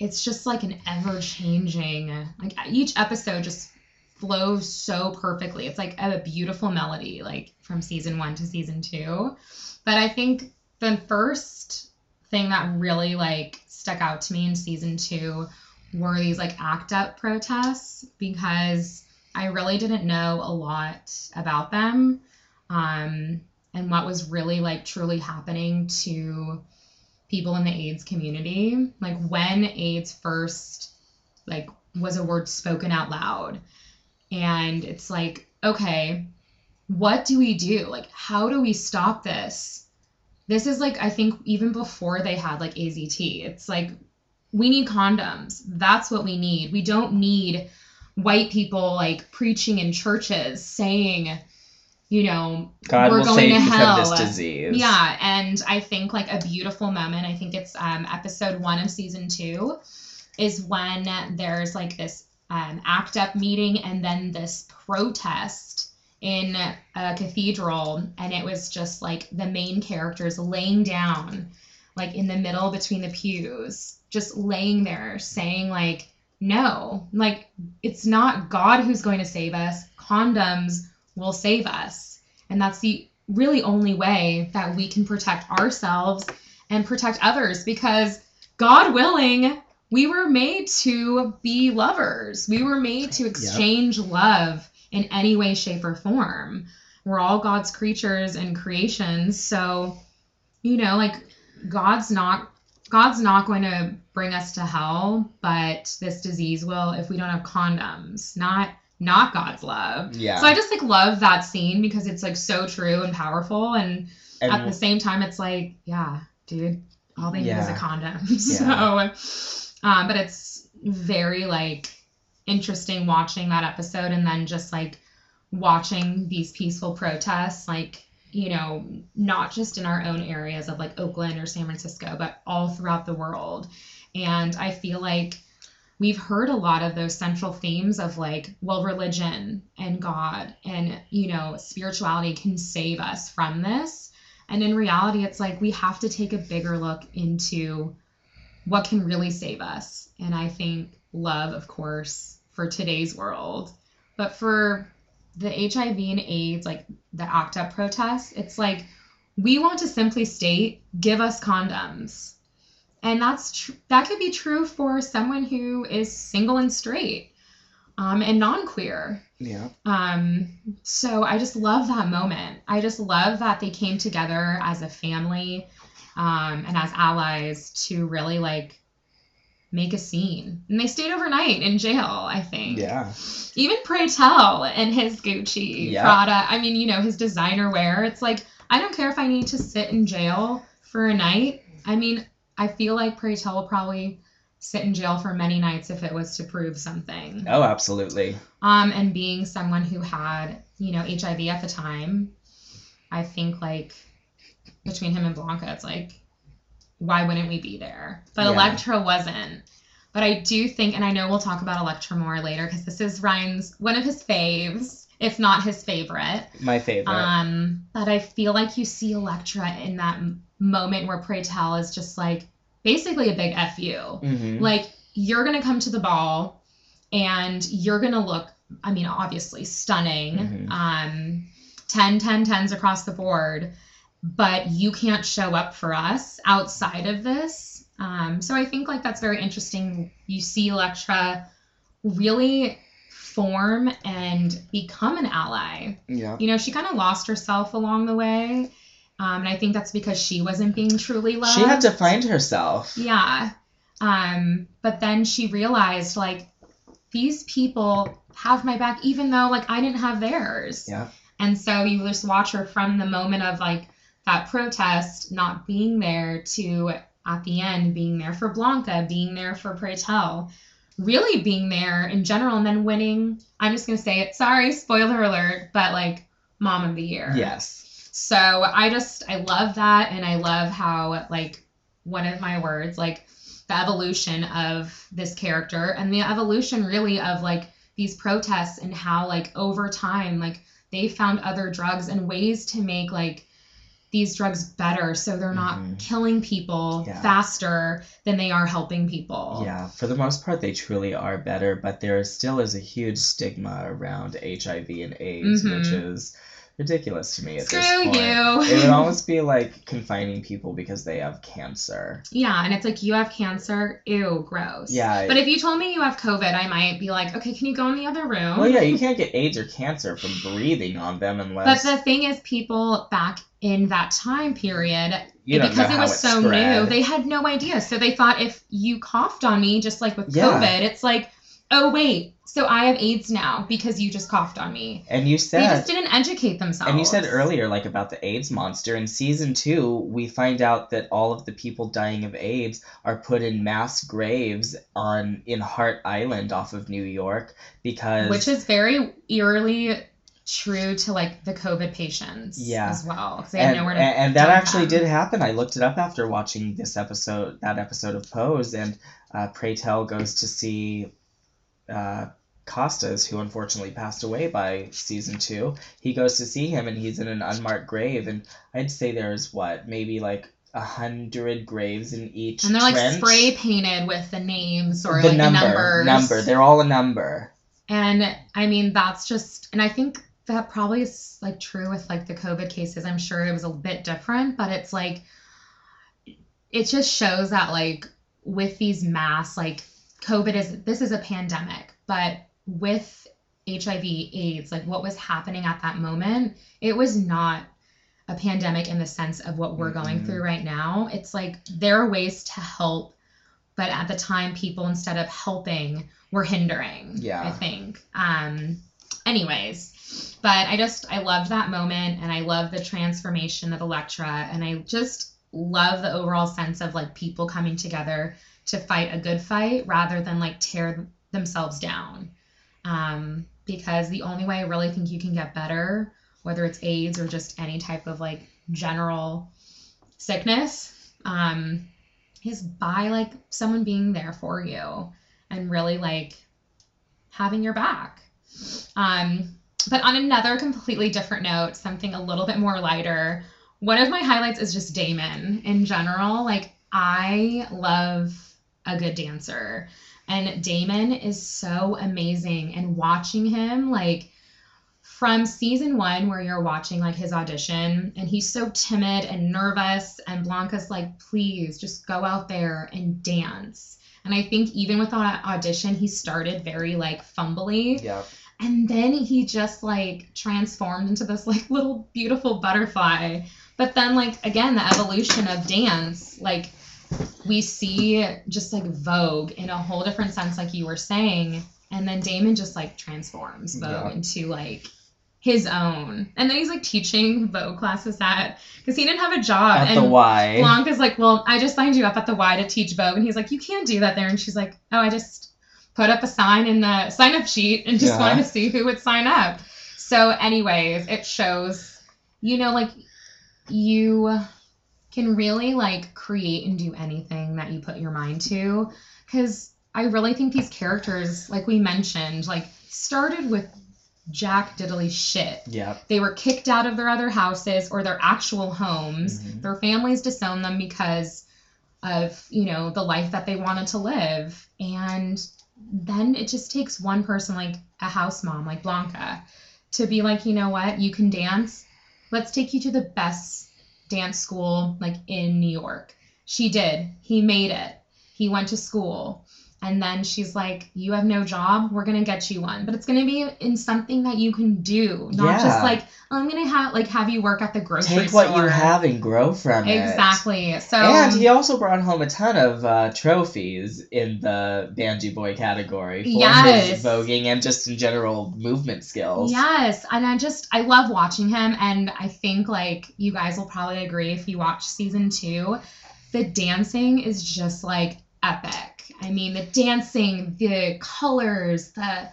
it's just like an ever changing, like each episode just flows so perfectly. It's like a beautiful melody, like from season one to season two. But I think the first thing that really like stuck out to me in season two were these like act up protests because I really didn't know a lot about them um, and what was really like truly happening to people in the AIDS community. Like when AIDS first like was a word spoken out loud, and it's like, okay, what do we do? Like, how do we stop this? This is like I think even before they had like AZT, it's like we need condoms. That's what we need. We don't need white people like preaching in churches saying, you know, God We're will going save to hell. this disease. yeah. And I think like a beautiful moment, I think it's um, episode one of season two, is when there's like this um, act up meeting and then this protest in a cathedral. And it was just like the main characters laying down, like in the middle between the pews, just laying there saying, like, no, like it's not God who's going to save us. Condoms will save us. And that's the really only way that we can protect ourselves and protect others because God willing, we were made to be lovers. We were made to exchange love in any way, shape, or form. We're all God's creatures and creations. So, you know, like God's not God's not going to bring us to hell, but this disease will if we don't have condoms. Not not God's love. Yeah. So I just like love that scene because it's like so true and powerful and, And at the same time it's like, yeah, dude, all they need is a condom. Yeah. so um but it's very like interesting watching that episode and then just like watching these peaceful protests like you know not just in our own areas of like Oakland or San Francisco but all throughout the world. And I feel like we've heard a lot of those central themes of like well religion and God and you know spirituality can save us from this. And in reality it's like we have to take a bigger look into what can really save us and I think love of course for today's world but for the HIV and AIDS, like the ACT UP protests, it's like we want to simply state, give us condoms. and that's tr- that could be true for someone who is single and straight um, and non-queer Yeah. um, so I just love that moment. I just love that they came together as a family um, and as allies to really like make a scene. And they stayed overnight in jail, I think. Yeah. Even Pray Tell and his Gucci, Yeah. Prada, I mean, you know, his designer wear. It's like, I don't care if I need to sit in jail for a night. I mean, I feel like Pray Tell will probably sit in jail for many nights if it was to prove something Oh, absolutely. um, and being someone who had you know HIV at the time, I think like between him and Blanca, it's like why wouldn't we be there? But Yeah. Electra wasn't. But I do think, and I know we'll talk about Electra more later because this is Ryan's one of his faves, if not his favorite. My favorite. Um, but I feel like you see Electra in that moment where Pray Tell is just like basically a big fu. Mhm. Like you're gonna come to the ball and you're gonna look, I mean, obviously stunning. Mhm. Um 10, 10, 10s across the board, but you can't show up for us outside of this. Um, so I think like that's very interesting. You see Electra really form and become an ally. Yeah. You know, she kind of lost herself along the way. Um, and I think that's because she wasn't being truly loved. She had to find herself. Yeah. Um, but then she realized like these people have my back even though like I didn't have theirs. Yeah. And so you just watch her from the moment of like that protest not being there to at the end being there for Blanca, being there for Pray Tell, really being there in general and then winning. I'm just gonna say it, sorry, spoiler alert, but like mom of the year. Yes. So I just I love that and I love how like one of my words like the evolution of this character and the evolution really of like these protests and how like over time like they found other drugs and ways to make like these drugs better so they're not Mhm. killing people Yeah. faster than they are helping people. Yeah, for the most part, they truly are better, but there still is a huge stigma around HIV and AIDS, Mhm. which is ridiculous to me at Screw this point. you. It would almost be like confining people because they have cancer. Yeah, and it's like you have cancer, ew, gross. Yeah. But if you told me you have COVID, I might be like, okay, can you go in the other room? well, yeah, you can't get AIDS or cancer from breathing on them unless. But the thing is, people back in that time period, you because it was so spread. new, they had no idea. So they thought if you coughed on me, just like with Yeah. COVID, it's like, oh wait, so I have AIDS now because you just coughed on me. and you said They just didn't educate themselves. And you said earlier, like about the AIDS monster. In season two, we find out that all of the people dying of AIDS are put in mass graves on in Hart Island off of New York because which is very eerily true to like the COVID patients Yeah. as well. they had nowhere to and, and that actually them. did happen. I looked it up after watching this episode, that episode of Pose, and uh, Pray Tell goes to see uh, Costas, who unfortunately passed away by season two. He goes to see him, and he's in an unmarked grave, and I'd say there's what maybe like a hundred graves in each And they're like trench. spray painted with the names or the like number, the numbers. number. They're all a number. And I mean, that's just, and I think that probably is like true with like the COVID cases. I'm sure it was a bit different, but it's like, it just shows that like with these mass, like COVID is, this is a pandemic, but with HIV, AIDS, like what was happening at that moment, it was not a pandemic in the sense of what we're going Mhm. through right now. It's like there are ways to help, but at the time, people instead of helping were hindering. Yeah. I think. Um. Anyways, but I just I loved that moment, and I love the transformation of Electra, and I just love the overall sense of like people coming together to fight a good fight rather than like tear themselves down. Um, because the only way I really think you can get better, whether it's AIDS or just any type of like general sickness, um, is by like someone being there for you and really like having your back. Um, but on another completely different note, something a little bit more lighter, one of my highlights is just Damon in general. Like, I love a good dancer, and Damon is so amazing. And watching him, like, from season one where you're watching like his audition and he's so timid and nervous and blanca's like please just go out there and dance and i think even with that audition he started very like fumbly Yeah. And then he just like transformed into this like little beautiful butterfly but then like again the evolution of dance like we see just like vogue in a whole different sense like you were saying and then damon just like transforms vogue Yeah. into like his own and then he's like teaching vogue classes at because he didn't have a job At and the Y. Blanca's like, well, I just signed you up at the Y to teach Vogue. And he's like, you can't do that there. And she's like, oh, I just put up a sign in the sign up sheet and just Yeah. wanted to see who would sign up. So, anyways, it shows, you know, like you can really like create and do anything that you put your mind to. Because I really think these characters, like we mentioned, like started with Jack diddly shit. Yeah. They were kicked out of their other houses or their actual homes. Mhm. Their families disowned them because of, you know, the life that they wanted to live. And then it just takes one person, like a house mom, like Blanca, to be like, you know what, you can dance. Let's take you to the best dance school, like in New York. She did. He made it. He went to school. And then she's like, You have no job. We're going to get you one. But it's going to be in something that you can do, not Yeah. just like, I'm going to have like have you work at the grocery Take store. Take what you have and grow from it. Exactly. So And he also brought home a ton of uh, trophies in the Banjee Boy category for Yes. his voguing and just in general movement skills. Yes, and I just I love watching him, and I think like you guys will probably agree if you watch season two, the dancing is just like epic. I mean, the dancing, the colors, the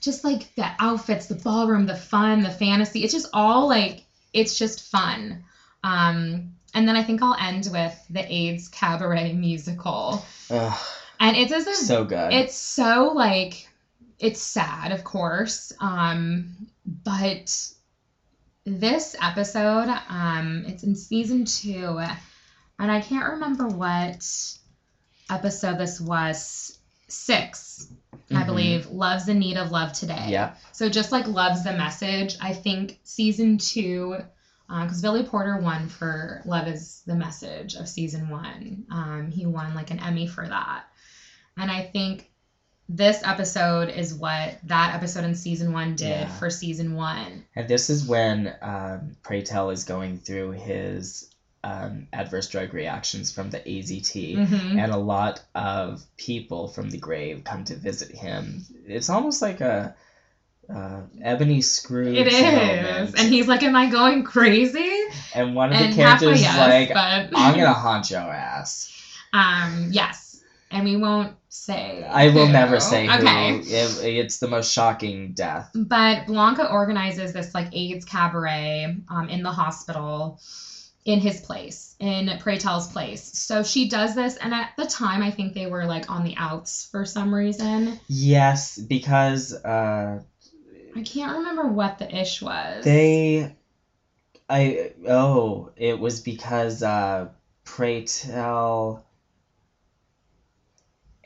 just like the outfits, the ballroom, the fun, the fantasy. It's just all like it's just fun. Um, and then I think I'll end with the AIDS Cabaret musical, Ugh, and it's so good. it's so like it's sad of course um but this episode um it's in season two and i can't remember what episode this was six i Mhm. believe loves in need of love today yeah. so just like loves the message, I think season two, because Billy Porter won for "Love Is the Message" of season one. Um, he won like an Emmy for that, and I think this episode is what that episode in season one did Yeah. for season one. And this is when um, Pray Tell is going through his um, adverse drug reactions from the AZT. Mhm. And a lot of people from the grave come to visit him. It's almost like a uh, Ebony Scrooge It is, moment. and he's like, "Am I going crazy?" And one of And the characters is yes, like, but I'm gonna haunt your ass. um, yes, and we won't say. I will never say who. Okay. It- it's the most shocking death. But Blanca organizes this like AIDS cabaret um, in the hospital in his place, in Pray place. So she does this, and at the time, I think they were like on the outs for some reason. Yes, because uh, I can't remember what the ish was. they, I oh, it was because uh, Pray Tell. And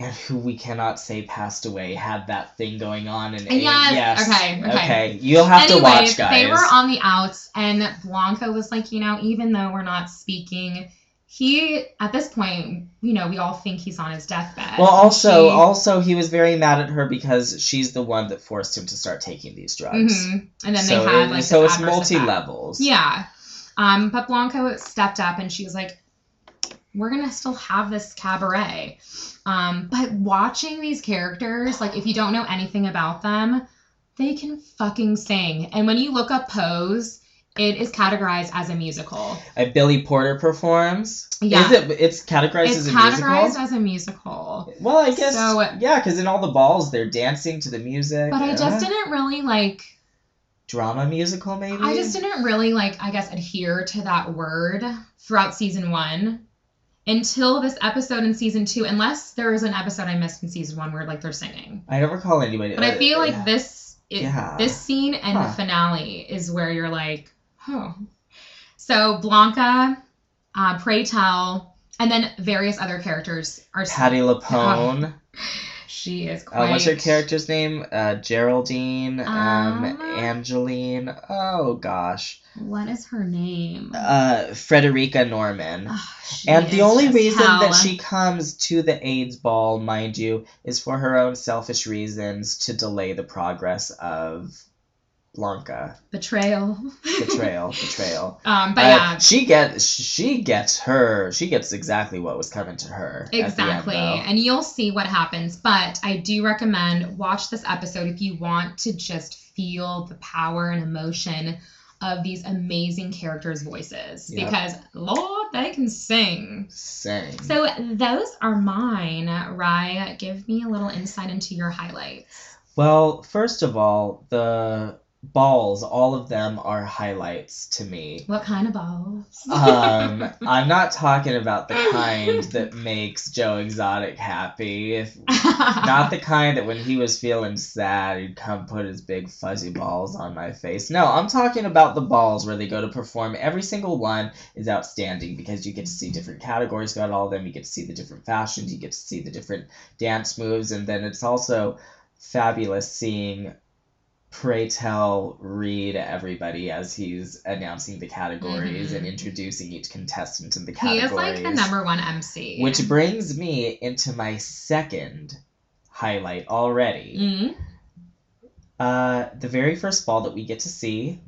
who we cannot say passed away had that thing going on and Yes, okay, okay. You'll have to Anyways, watch, guys. they were on the outs, and Blanca was like, you know, even though we're not speaking, he at this point, you know, we all think he's on his deathbed. Well, also, She- also, he was very mad at her because she's the one that forced him to start taking these drugs. Mhm. and then so they had like so it's adverse multi effect. levels. Yeah. Um, but Blanca stepped up and she was like, we're going to still have this cabaret. Um, but watching these characters, like, if you don't know anything about them, they can fucking sing. And when you look up Pose, it is categorized as a musical. Uh, Billy Porter performs. Yeah. Is it? It's categorized It's as a categorized musical. as a musical. well, I guess. So- yeah, because in all the balls they're dancing to the music. But I Uh, just didn't really like drama musical maybe. I just didn't really like, I guess, adhere to that word throughout season one until this episode in season two, unless there was an episode I missed in season one where like they're singing. I don't recall anybody. But I feel like uh, this it, Yeah. this scene and Huh. the finale is where you're like, oh. So Blanca, uh, Pray Tell, and then various other characters are Patti LuPone. She is quite. Uh, what's her character's name? Uh, Geraldine, um, Um, Angeline. Oh gosh, What is her name? uh, Frederica Norman. She And the only reason that she comes to the AIDS ball, mind you, is for her own selfish reasons to delay the progress of Blanca. betrayal. Betrayal, betrayal. um, but Uh, yeah, she gets she gets her she gets exactly what was coming to her. the end, Exactly. and you'll see what happens. But I do recommend watch this episode if you want to just feel the power and emotion of these amazing characters' voices. Yep. Because Lord, they can sing. Sing. So those are mine. Rye, give me a little insight into your highlights. Well, first of all, the balls, all of them are highlights to me. What kind of balls? Um, I'm not talking about the kind that makes Joe Exotic happy. If not the kind that when he was feeling sad, he'd come put his big fuzzy balls on my face. No, I'm talking about the balls where they go to perform. Every single one is outstanding because you get to see different categories throughout all of them. You get to see the different fashions, you get to see the different dance moves, and then it's also fabulous seeing Pray Tell read everybody as he's announcing the categories Mhm. and introducing each contestant in the categories. he is like the number one MC. Which brings me into my second highlight already. Mm. Uh, the very first ball that we get to see,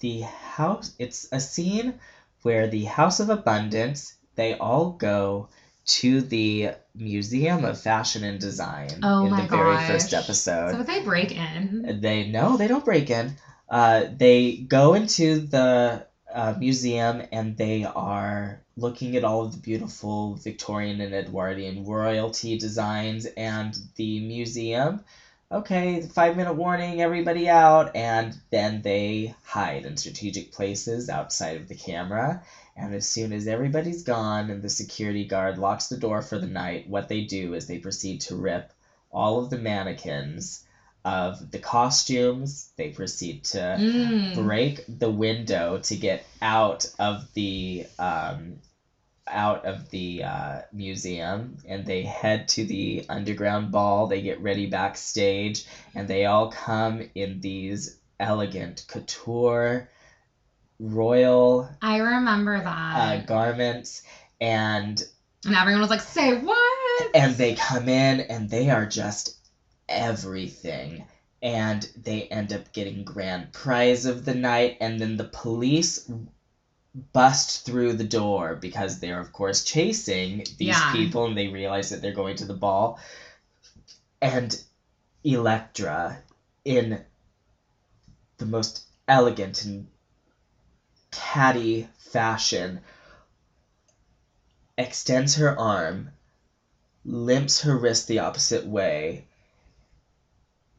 the house. It's a scene where the House of Abundance. They all go to the Museum of Fashion and Design Oh in the very first episode. So they break in. They no, they don't break in. Uh, they go into the uh, museum and they are looking at all of the beautiful Victorian and Edwardian royalty designs and the museum. Okay, five minute warning, everybody out, and then they hide in strategic places outside of the camera. And as soon as everybody's gone and the security guard locks the door for the night, what they do is they proceed to rip all of the mannequins of the costumes. They proceed to Mm. break the window to get out of the um, out of the uh, museum, and they head to the underground ball. They get ready backstage, and they all come in these elegant couture, royal I remember that. uh, garments, and and everyone was like, say what? and they come in and they are just everything and they end up getting grand prize of the night and then the police bust through the door because they're of course chasing these Yeah. people and they realize that they're going to the ball and electra in the most elegant and catty fashion extends her arm limps her wrist the opposite way,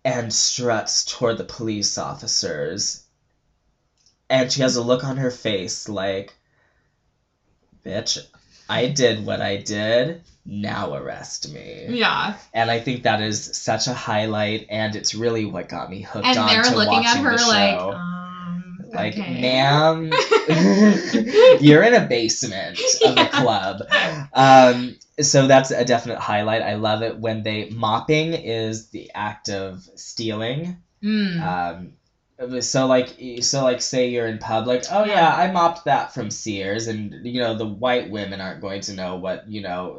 and struts toward the police officers. And she has a look on her face like, bitch, I did what I did, now arrest me. Yeah. And I think that is such a highlight, and it's really what got me hooked And on they're to looking at watching her the like, show. Like, okay. ma'am, you're in a basement of a club. Um, so that's a definite highlight. I love it when they mopping is the act of stealing. Mm. Um, so like so like say you're in public. Oh yeah, I mopped that from Sears, and you know the white women aren't going to know what you know.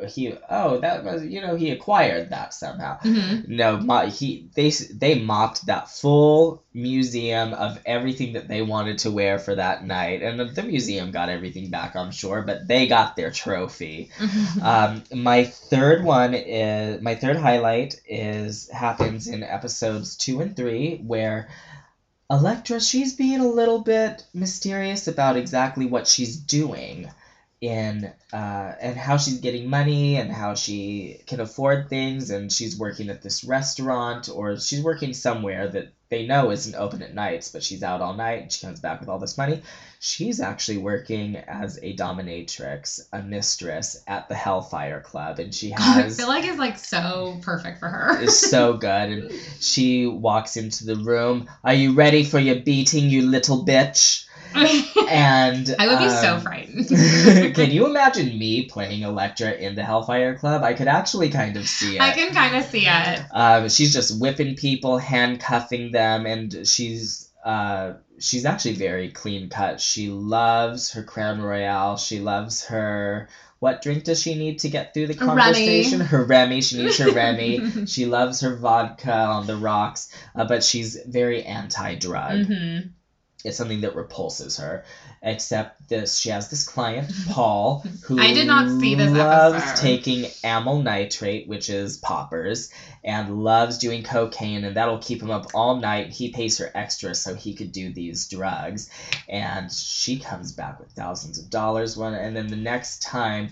Oh he oh that was you know he acquired that somehow. Mhm. No, mo- he they they mopped that full museum of everything that they wanted to wear for that night, and the, museum got everything back, I'm sure, but they got their trophy. Um, my third one is my third highlight is happens in episodes two and three where Electra she's being a little bit mysterious about exactly what she's doing in uh, and how she's getting money and how she can afford things and she's working at this restaurant or she's working somewhere that they know isn't open at nights but she's out all night and she comes back with all this money she's actually working as a dominatrix a mistress at the hellfire club and she has I feel like it's like so perfect for her. is so good. And she walks into the room. Are you ready for your beating, you little bitch? And I would be so um, frightened. can you imagine me playing Electra in the Hellfire Club? I could actually kind of see it. I can kind of see it. Um, she's just whipping people, handcuffing them, and she's uh, she's actually very clean cut. She loves her Crown Royale. She loves her. What drink does she need to get through the Remy. conversation? Her Remy. She needs her Remy. she loves her vodka on the rocks, uh, but she's very anti-drug. hmm It's something that repulses her. Except this, she has this client, Paul, who I did not see this loves episode. taking amyl nitrate, which is poppers, and loves doing cocaine, and that'll keep him up all night. He pays her extra so he could do these drugs, and she comes back with thousands of dollars. One, and then the next time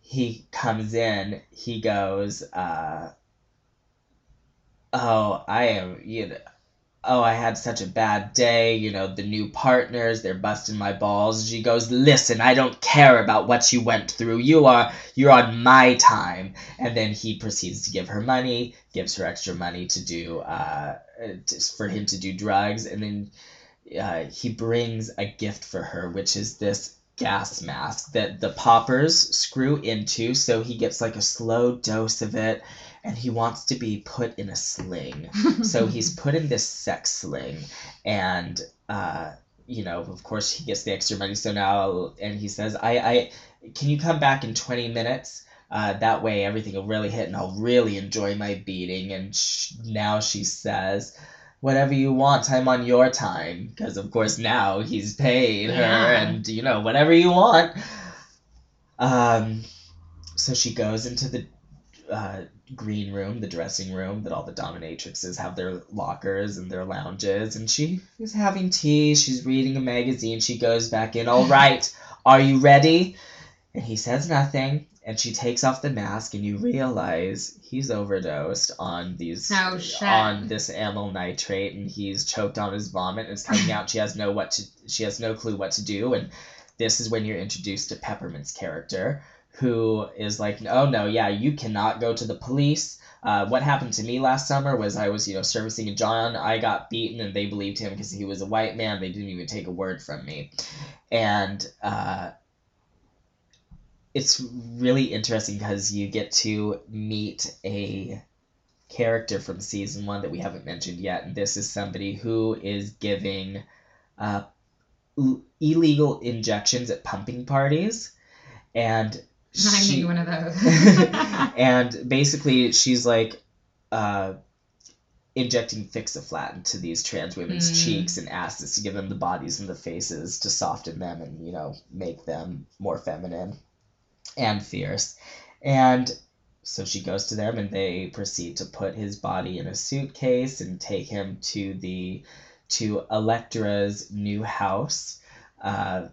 he comes in, he goes, uh, "Oh, I am you know." Oh, I had such a bad day, you know, the new partners, they're busting my balls. She goes, listen, I don't care about what you went through. You are, you're on my time. And then he proceeds to give her money, gives her extra money to do, uh, for him to do drugs. And then uh, he brings a gift for her, which is this gas mask that the poppers screw into. So he gets like a slow dose of it. And he wants to be put in a sling. So he's put in this sex sling and uh you know of course he gets the extra money so now and he says i i can you come back in 20 minutes? Uh, that way everything will really hit and i'll really enjoy my beating and sh- now she says whatever you want i'm on your time. Because of course now he's paid her Yeah. and you know whatever you want. Um so she goes into the uh, green room, the dressing room that all the dominatrixes have their lockers and their lounges, and she is having tea. She's reading a magazine. She goes back in. All right, are you ready? And he says nothing. And she takes off the mask, and you realize he's overdosed on these Oh, on this amyl nitrate, and he's choked on his vomit. And it's coming out. She has no what to. She has no clue what to do. And this is when you're introduced to Peppermint's character, who is like, oh no, yeah, you cannot go to the police. Uh, what happened to me last summer was I was, you know, servicing a John. I got beaten, and they believed him because he was a white man. They didn't even take a word from me, and uh, it's really interesting because you get to meet a character from season one that we haven't mentioned yet, and this is somebody who is giving uh, illegal injections at pumping parties, and I she- need one of those. and basically she's like uh, injecting Fix-a-Flat into these trans women's Mm. cheeks and asses to give them the bodies and the faces to soften them and you know make them more feminine and fierce and so she goes to them and they proceed to put his body in a suitcase and take him to the to Electra's new house uh,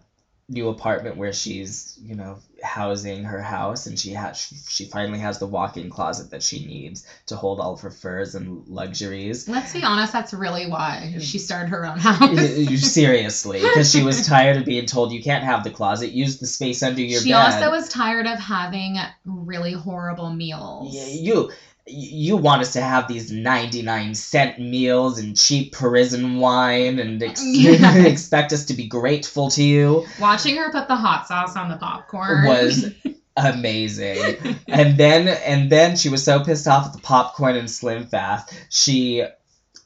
new apartment where she's you know housing her house and she has she, she finally has the walk-in closet that she needs to hold all of her furs and luxuries Let's be honest, that's really why she started her own house. seriously because she was tired of being told you can't have the closet use the space under your she bed also was tired of having really horrible meals. Yeah, you you want us to have these 99 cent meals and cheap Parisian wine and ex- expect us to be grateful to you Watching her put the hot sauce on the popcorn was amazing. and then and then she was so pissed off at the popcorn and Slim Fast. She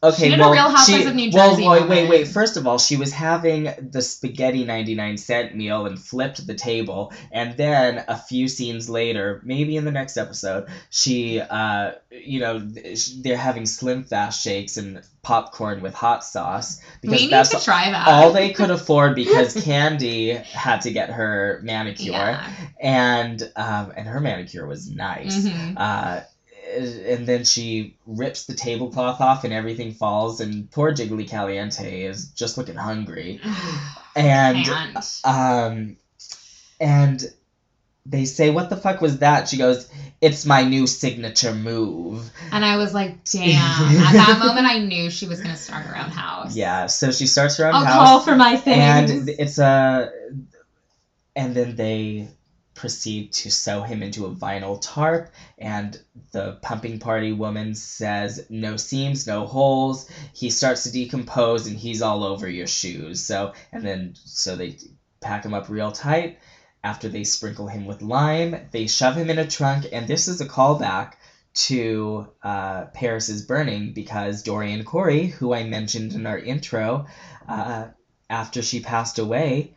okay, She well, Real Housewives she, of New well, Jersey wait, wait, wait. First of all, she was having the spaghetti 99 cent meal and flipped the table. And then a few scenes later, maybe in the next episode, she, uh, you know, they're having Slim Fast shakes and popcorn with hot sauce because that's that. all they could afford because Candy had to get her manicure Yeah. and um, and her manicure was nice. Mhm. Uh, and then she rips the tablecloth off and everything falls and poor Jiggly Caliente is just looking hungry. And um and they say what the fuck was that? She goes, "It's my new signature move." And I was like, damn. At that moment, I knew she was going to start her own house. Yeah, so she starts her own I'll house. call for my things. and it's a and then they proceed to sew him into a vinyl tarp, and the pumping party woman says, No seams, no holes. He starts to decompose, and he's all over your shoes. So, and then, so they pack him up real tight. After they sprinkle him with lime, they shove him in a trunk, and this is a callback to uh, Paris is Burning because Dorian Corey, who I mentioned in our intro, uh, after she passed away,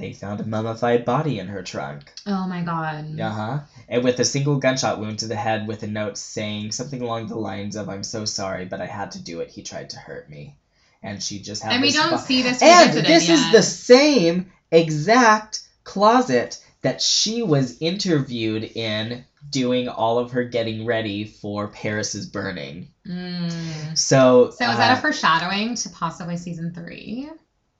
they found a mummified body in her trunk. Oh my god. Uh huh. And with a single gunshot wound to the head with a note saying something along the lines of, I'm so sorry, but I had to do it. He tried to hurt me. And she just had And we don't see this And this is the same exact closet that she was interviewed in doing all of her getting ready for Paris is Burning. Mm. So, So is that uh, a foreshadowing to possibly season three?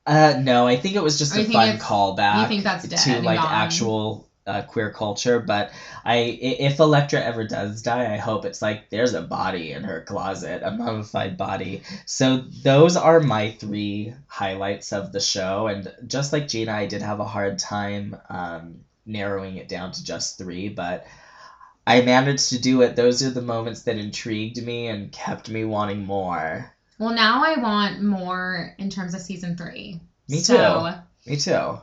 Uh, no, I think it was just Or a fun callback you think that's dead to like gone? actual uh, queer culture. But I, if Electra ever does die, I hope it's like there's a body in her closet, a mummified body. So those are my three highlights of the show, and just like Gina, I did have a hard time um, narrowing it down to just three, but. I managed to do it. Those are the moments that intrigued me and kept me wanting more. Well, now I want more in terms of season three. Me so, Me too.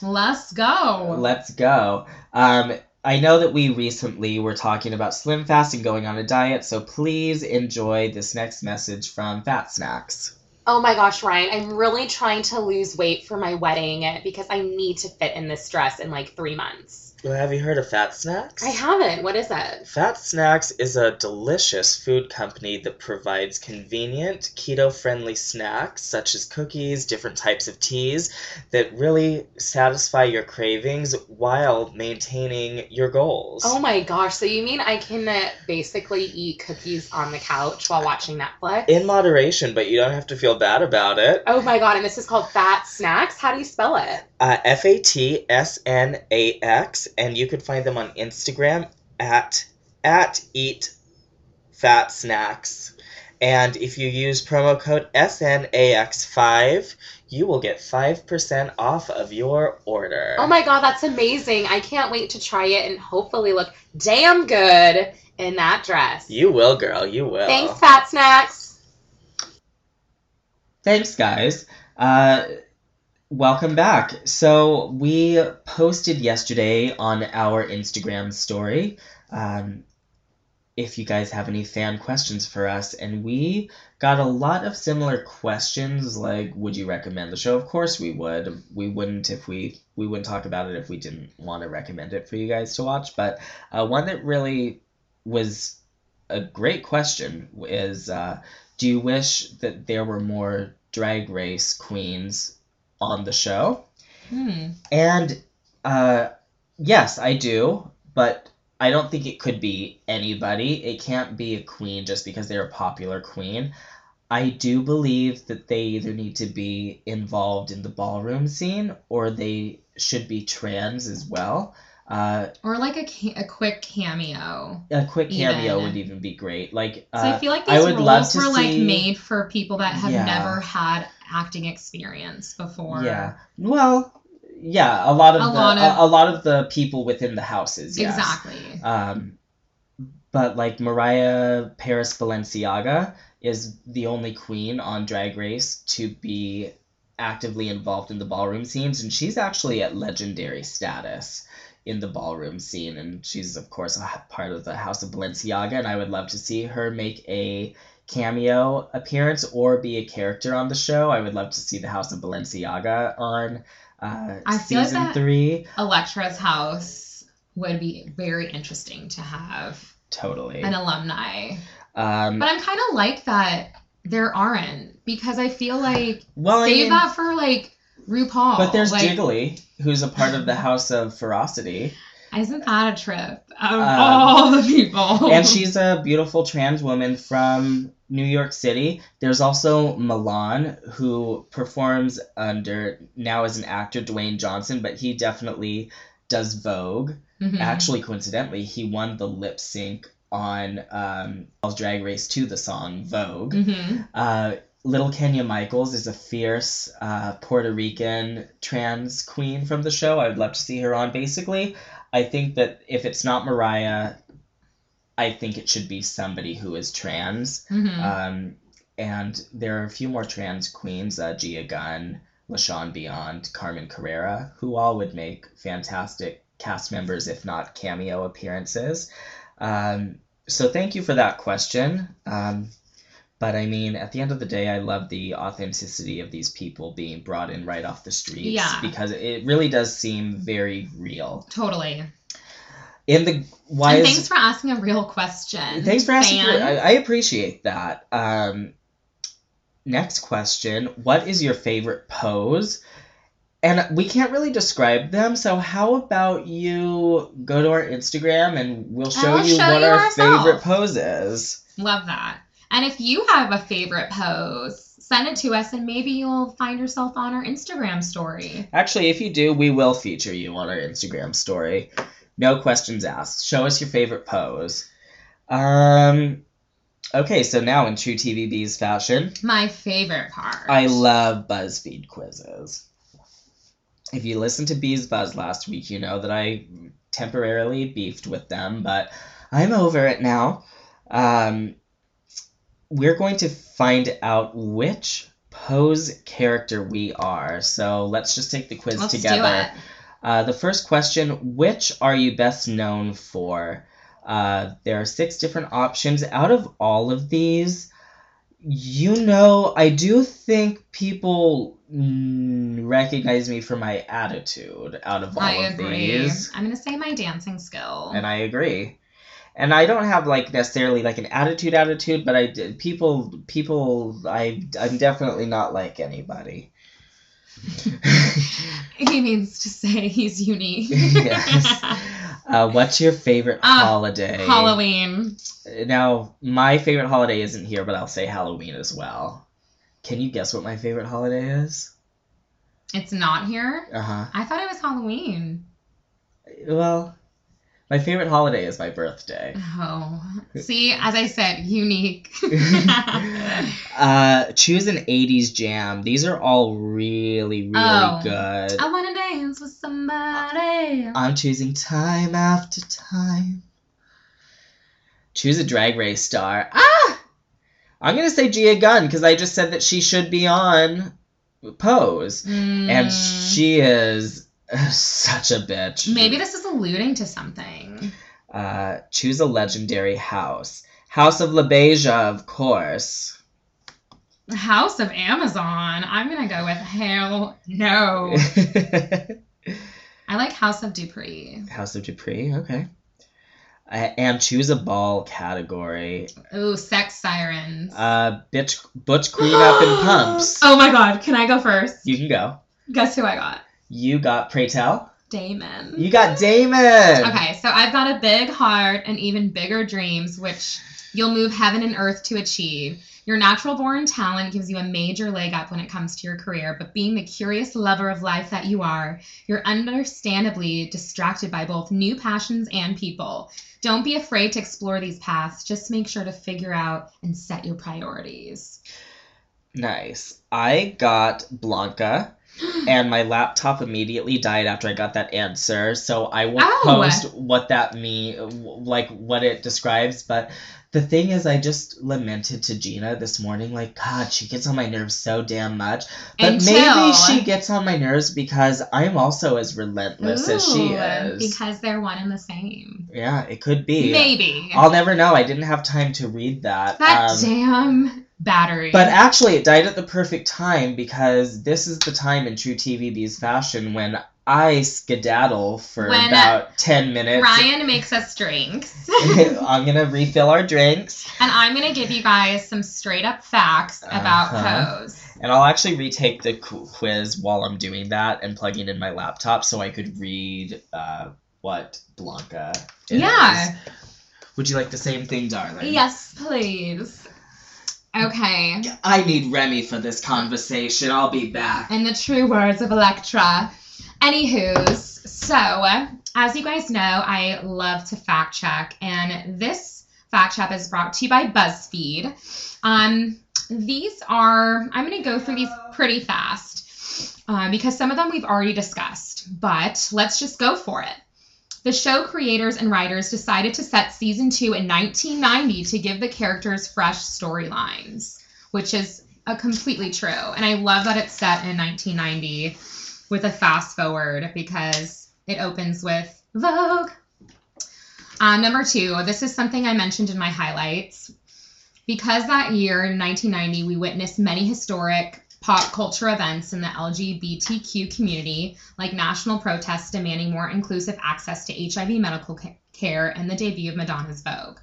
Let's go. Let's go. Um, I know that we recently were talking about Slim Fast and going on a diet, so please enjoy this next message from Fat Snacks. Oh my gosh, Ryan, I'm really trying to lose weight for my wedding because I need to fit in this dress in like three months. Well, have you heard of Fat Snacks? I haven't. What is that? Fat Snacks is a delicious food company that provides convenient, keto friendly snacks such as cookies, different types of teas that really satisfy your cravings while maintaining your goals. Oh my gosh, so you mean I can uh, basically eat cookies on the couch while watching Netflix? In moderation, but you don't have to feel bad about it. oh my god, and this is called Fat Snacks? How do you spell it? Uh, F A T S N A X, and you could find them on Instagram at at Eat Fat Snacks. And if you use promo code SNAX5, you will get 5% off of your order. Oh my god, that's amazing. I can't wait to try it and hopefully look damn good in that dress. You will, girl, you will. Thanks, Fat Snacks. Thanks, guys. Uh, welcome back. So, we posted yesterday on our Instagram story um, if you guys have any fan questions for us, and we got a lot of similar questions like would you recommend the show of course we would we wouldn't if we we wouldn't talk about it if we didn't want to recommend it for you guys to watch but uh, one that really was a great question is uh, do you wish that there were more drag race queens on the show Hmm. and uh, yes, I do, but I don't think it could be anybody. It can't be a queen just because they're a popular queen. I do believe that they either need to be involved in the ballroom scene or they should be trans as well. Uh, Or like a, a quick cameo. a quick cameo Even. would even be great. Like, uh, So I feel like I these would love roles to were like made for people that have Yeah. never had acting experience before. yeah, well, yeah, a lot of A the lot of- a, a lot of the people within the houses. Yes. Exactly. Um, but like Mariah Paris Balenciaga is the only queen on Drag Race to be actively involved in the ballroom scenes, and she's actually at legendary status in the ballroom scene, and she's of course a part of the House of Balenciaga, and I would love to see her make a cameo appearance or be a character on the show. I would love to see the House of Balenciaga on uh, I feel like season that- three. Electra's house would be very interesting to have Totally. an alumni. Um, But I'm kind of like that there aren't because I feel like well, I save mean- that for like RuPaul. But there's like, Jiggly, who's a part of the House of Ferocity, Isn't that a trip of Um, all the people? and she's a beautiful trans woman from New York City. There's also Milan, who performs under now as an actor Dwayne Johnson, but he definitely does Vogue. Mhm. Actually, coincidentally, he won the lip sync on um, Drag Race to the song Vogue. Mhm. Uh, Little Kenya Michaels is a fierce uh, Puerto Rican trans queen from the show. I would love to see her on. Basically, I think that if it's not Mariah, I think it should be somebody who is trans. Mhm. Um, and there are a few more trans queens, uh, Gia Gunn, LaShawn Beyond, Carmen Carrera, who all would make fantastic cast members, if not cameo appearances. Um, so thank you for that question. Um, but I mean, at the end of the day, I love the authenticity of these people being brought in right off the streets Yeah. because it really does seem very real. totally. In the why and is thanks for asking a real question. Thanks for asking. For. I, I appreciate that. Um, next question: What is your favorite pose? And we can't really describe them, so how about you go to our Instagram and we'll show you show what you our ourselves. favorite pose is. Love that. And if you have a favorite pose, send it to us and maybe you'll find yourself on our Instagram story. Actually, if you do, we will feature you on our Instagram story. No questions asked. Show us your favorite pose. Um, okay, so now in true TVB's fashion, My favorite part. I love BuzzFeed quizzes. If you listened to Bees Buzz last week, you know that I temporarily beefed with them, but I'm over it now. Um, we're going to find out which pose character we are. So let's just take the quiz Let's together. do it. Uh, the first question Which are you best known for? Uh, there are six different options. Out of all of these, you know, I do think people recognize me for my attitude out of all I of agree. these. I'm gonna say my dancing skill. And I agree. And I don't have like necessarily like an attitude attitude, but I people people I I'm definitely not like anybody. he means to say he's unique. Yes. Uh, what's your favorite Ah, holiday? Halloween. Now, my favorite holiday isn't here, but I'll say Halloween as well. Can you guess what my favorite holiday is? It's not here. Uh huh. I thought it was Halloween. Well, my favorite holiday is my birthday. Oh, see, as I said, unique. uh, choose an 80s jam. These are all really, really Oh. good. I wanna dance with somebody. I'm choosing time after time. Choose a drag race star. Ah! I'm gonna say Gia Gunn because I just said that she should be on Pose, and Mm, she is such a bitch. maybe this is alluding to something. Uh, choose a legendary house. House of LaBeija, of course. House of Amazon. I'm gonna go with hell no. I like House of Dupree. House of Dupree, okay. Uh, and choose a ball category. Ooh, sex sirens. Uh, bitch, butch queen up in pumps. Oh my god, can I go first? You can go. Guess who I got? You got Pray Tell. Damon. You got Damon. Okay, so I've got a big heart and even bigger dreams, which you'll move heaven and earth to achieve. Your natural born talent gives you a major leg up when it comes to your career, but being the curious lover of life that you are, you're understandably distracted by both new passions and people. Don't be afraid to explore these paths. Just make sure to figure out and set your priorities. Nice. I got Blanca, and my laptop immediately died after I got that answer. So I won't Oh. post what that mean, like what it describes. But the thing is, I just lamented to Gina this morning, like, God, she gets on my nerves so damn much. But maybe she gets on my nerves because I'm also as relentless as she is. Because they're one and the same. yeah, it could be. Maybe. I'll never know. I didn't have time to read that. that Um, damn battery. But actually, it died at the perfect time because this is the time in true TVB's fashion when I skedaddle for When about 10 minutes. Ryan makes us drinks. I'm going to refill our drinks. and I'm going to give you guys some straight up facts about Uh-huh. Pose. And I'll actually retake the quiz while I'm doing that and plugging in my laptop so I could read uh, what Blanca is. Yeah. Would you like the same thing, darling? Yes, please. Okay. I need Remy for this conversation. I'll be back. In the true words of Electra. Anywho's, so as you guys know, I love to fact check, and this fact check is brought to you by BuzzFeed. Um, these are I'm going to go through these pretty fast uh, because some of them we've already discussed, but let's just go for it. The show creators and writers decided to set season two in 1990 to give the characters fresh storylines, which is a completely true. And I love that it's set in 1990 with a fast forward because it opens with Vogue. Uh, number two, this is something I mentioned in my highlights. Because that year in 1990, we witnessed many historic pop culture events in the LGBTQ community, like national protests demanding more inclusive access to HIV medical care and the debut of Madonna's Vogue.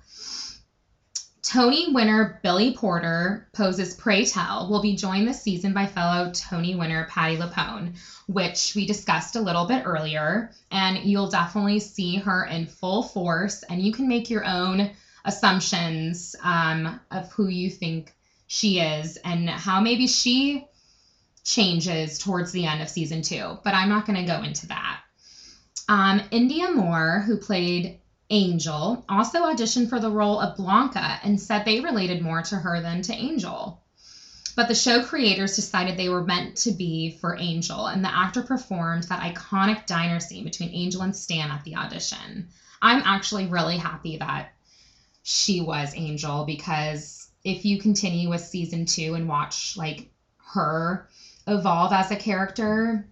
Tony winner Billy Porter poses Pray Tell will be joined this season by fellow Tony winner Patti LuPone, which we discussed a little bit earlier, and you'll definitely see her in full force, and you can make your own assumptions um, of who you think she is and how maybe she changes towards the end of season two, but I'm not going to go into that. Um, Indya Moore, who played Angel, also auditioned for the role of Blanca and said they related more to her than to Angel. But the show creators decided they were meant to be for Angel, and the actor performed that iconic diner scene between Angel and Stan at the audition. I'm actually really happy that she was Angel because if you continue with season two and watch like her evolve as a character,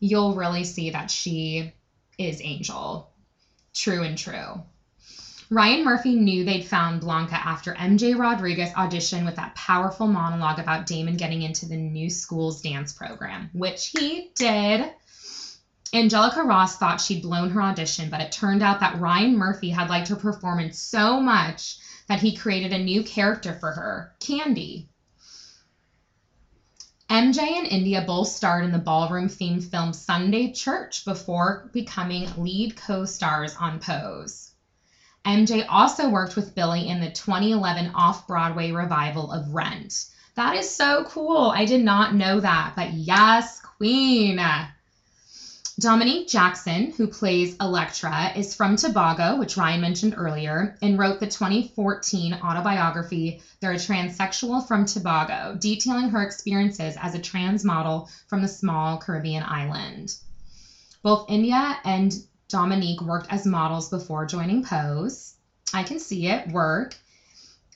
you'll really see that she is Angel. True and true. Ryan Murphy knew they'd found Blanca after MJ Rodriguez auditioned with that powerful monologue about Damon getting into the new school's dance program, which he did. Angelica Ross thought she'd blown her audition, but it turned out that Ryan Murphy had liked her performance so much that he created a new character for her, Candy. MJ and India both starred in the ballroom themed film Sunday Church before becoming lead co stars on Pose. MJ also worked with Billy in the 2011 off Broadway revival of Rent. That is so cool. I did not know that, but yes, Queen. Dominique Jackson, who plays Electra, is from Tobago, which Ryan mentioned earlier, and wrote the 2014 autobiography, They're a Transsexual from Tobago, detailing her experiences as a trans model from the small Caribbean island. Both India and Dominique worked as models before joining Pose. I can see it work.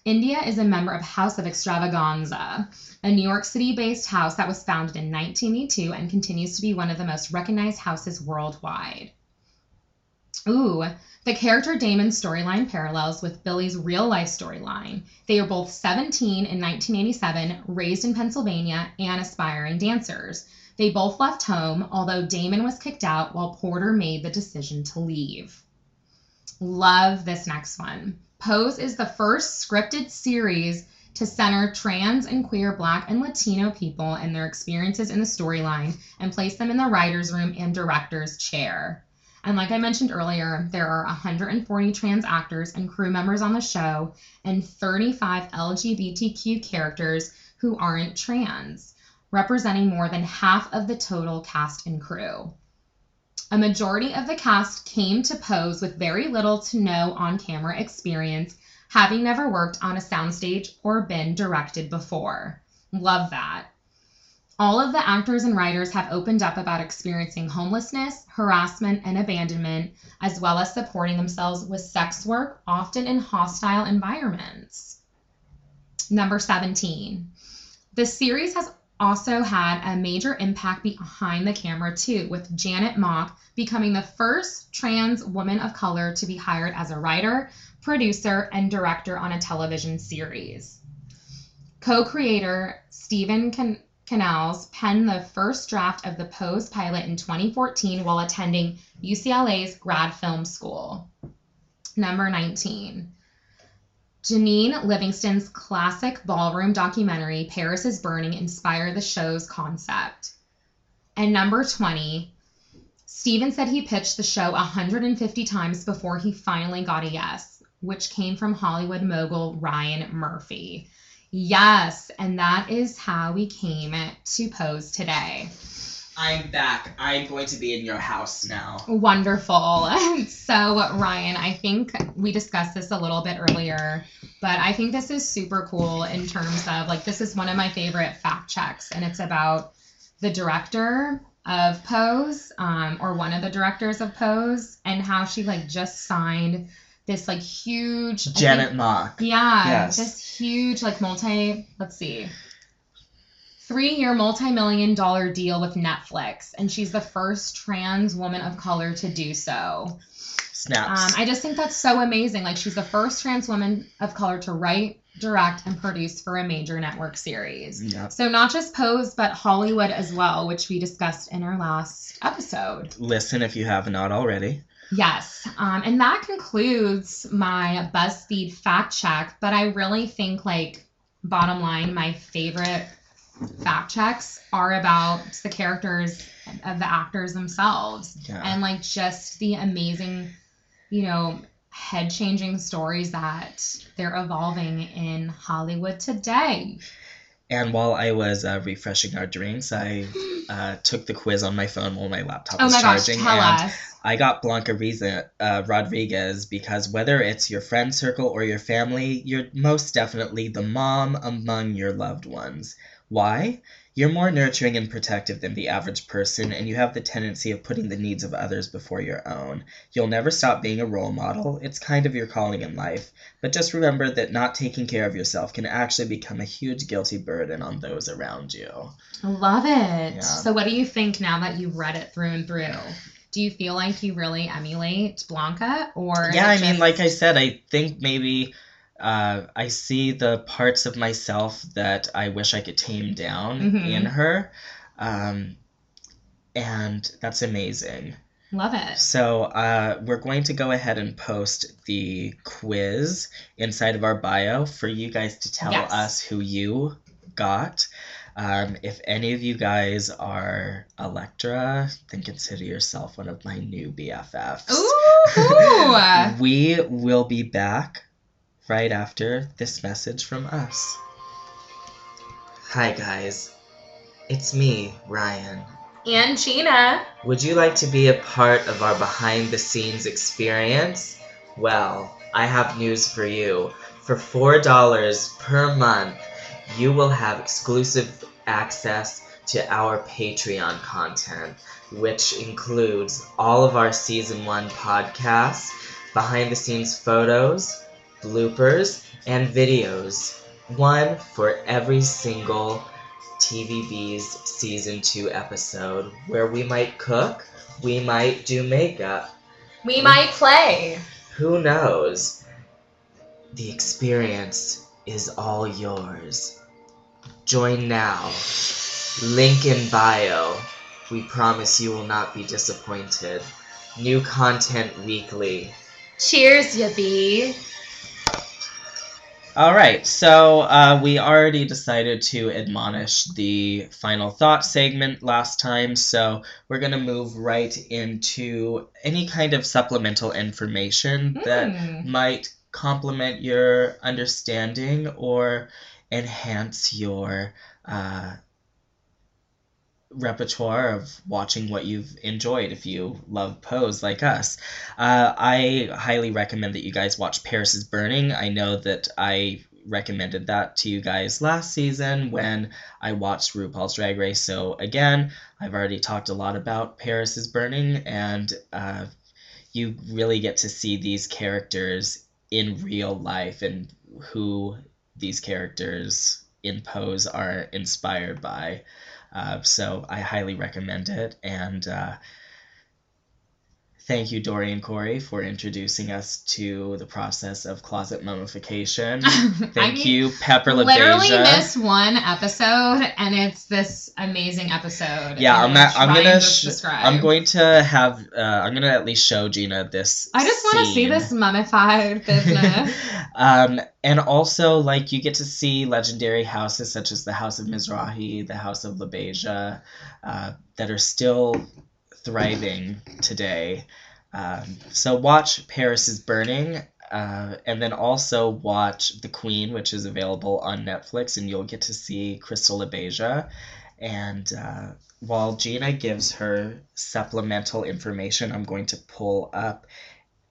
India is a member of House of Xtravaganza, a New York City based house that was founded in 1982 and continues to be one of the most recognized houses worldwide. Ooh, the character Damon's storyline parallels with Billy's real life storyline. They are both 17 in 1987, raised in Pennsylvania, and aspiring dancers. They both left home, although Damon was kicked out while Porter made the decision to leave. Love this next one. Pose is the first scripted series to center trans and queer Black and Latino people and their experiences in the storyline and place them in the writer's room and director's chair. And like I mentioned earlier, there are 140 trans actors and crew members on the show and 35 LGBTQ characters who aren't trans, representing more than half of the total cast and crew. A majority of the cast came to Pose with very little to no on camera experience, having never worked on a soundstage or been directed before. Love that. All of the actors and writers have opened up about experiencing homelessness, harassment, and abandonment, as well as supporting themselves with sex work, often in hostile environments. Number 17. The series has also had a major impact behind the camera too, with Janet Mock becoming the first trans woman of color to be hired as a writer, producer, and director on a television series. Co-creator Steven Can- Canals penned the first draft of the Pose pilot in 2014 while attending UCLA's grad film school. Number 19. Jennie Livingston's classic ballroom documentary, Paris is Burning, inspired the show's concept. And number 20, Steven said he pitched the show 150 times before he finally got a yes, which came from Hollywood mogul Ryan Murphy. Yes, and that is how we came to Pose today. I'm back. I'm going to be in your house now. Wonderful. So, Ryan, I think we discussed this a little bit earlier, but I think this is super cool in terms of like, this is one of my favorite fact checks, and it's about the director of Pose, um, or one of the directors of Pose, and how she like just signed this like huge Janet think- Mock. yeah, Yes. this huge like multi. Let's see. Three-year, multi-million dollar deal with Netflix, and she's the first trans woman of color to do so. Snaps. Um, I just think that's so amazing. Like she's the first trans woman of color to write, direct, and produce for a major network series. yeah. So not just Pose, but Hollywood as well, which we discussed in our last episode. Listen if you have not already. Yes, um, and that concludes my BuzzFeed fact check. But I really think, like, bottom line, my favorite fact checks are about the characters of the actors themselves Yeah. and like just the amazing, you know, head changing stories that they're evolving in Hollywood today. And while I was uh, refreshing our drinks, I uh, took the quiz on my phone while my laptop Oh was my gosh, charging. tell and us. I got Blanca Riza, uh, Rodriguez because whether it's your friend circle or your family, you're most definitely the mom among your loved ones. Why? You're more nurturing and protective than the average person, and you have the tendency of putting the needs of others before your own. You'll never stop being a role model. It's kind of your calling in life. But just remember that not taking care of yourself can actually become a huge guilty burden on those around you. I love it. Yeah. So, what do you think now that you've read it through and through? Do you feel like you really emulate Blanca, or yeah i mean like i said i think maybe uh, i see the parts of myself that i wish i could tame down Mhm. in her um, and that's amazing love it? so uh, we're going to go ahead and post the quiz inside of our bio for you guys to tell Yes. us who you got um, if any of you guys are Electra, then consider yourself one of my new BFFs. Ooh, we will be back right after this message from us. Hi, guys. It's me, Ryan. and Gina. Would you like to be a part of our behind the scenes experience? Well, I have news for you. For $4 per month, you will have exclusive access to our Patreon content, which includes all of our season 1 podcasts, behind the scenes photos, bloopers, and videos. One for every single TVB's season 2 episode where we might cook, we might do makeup. We might play. Who knows? The experience is all yours. Join now. Link in bio. We promise you will not be disappointed. New content weekly. Cheers, ya bee. All right, so uh, we already decided to admonish the final thought segment last time, so we're going to move right into any kind of supplemental information that Hmm. might complement your understanding or enhance your uh, repertoire of watching what you've enjoyed if you love Pose like us. Uh, I highly recommend that you guys watch Paris is Burning. I know that I recommended that to you guys last season when I watched RuPaul's Drag Race. So, again, I've already talked a lot about Paris is Burning, and uh, you really get to see these characters in real life and who these characters in Pose are inspired by. Uh, so I highly recommend it. And uh, thank you, Dorian Corey, for introducing us to the process of closet mummification. Thank I mean, you, Pepper Literally LaBeija. missed one episode, and it's this amazing episode. Yeah, I'm not, I'm gonna sh- I'm going to have uh, I'm gonna at least show Gina this. I just want to see this mummified business. um, and also, like, you get to see legendary houses such as the House of Mizrahi, the House of LaBeija, uh, that are still thriving today. Um, so watch Paris is Burning, uh, and then also watch The Queen, which is available on Netflix, and you'll get to see Crystal LaBeija. And uh, while Gina gives her supplemental information, I'm going to pull up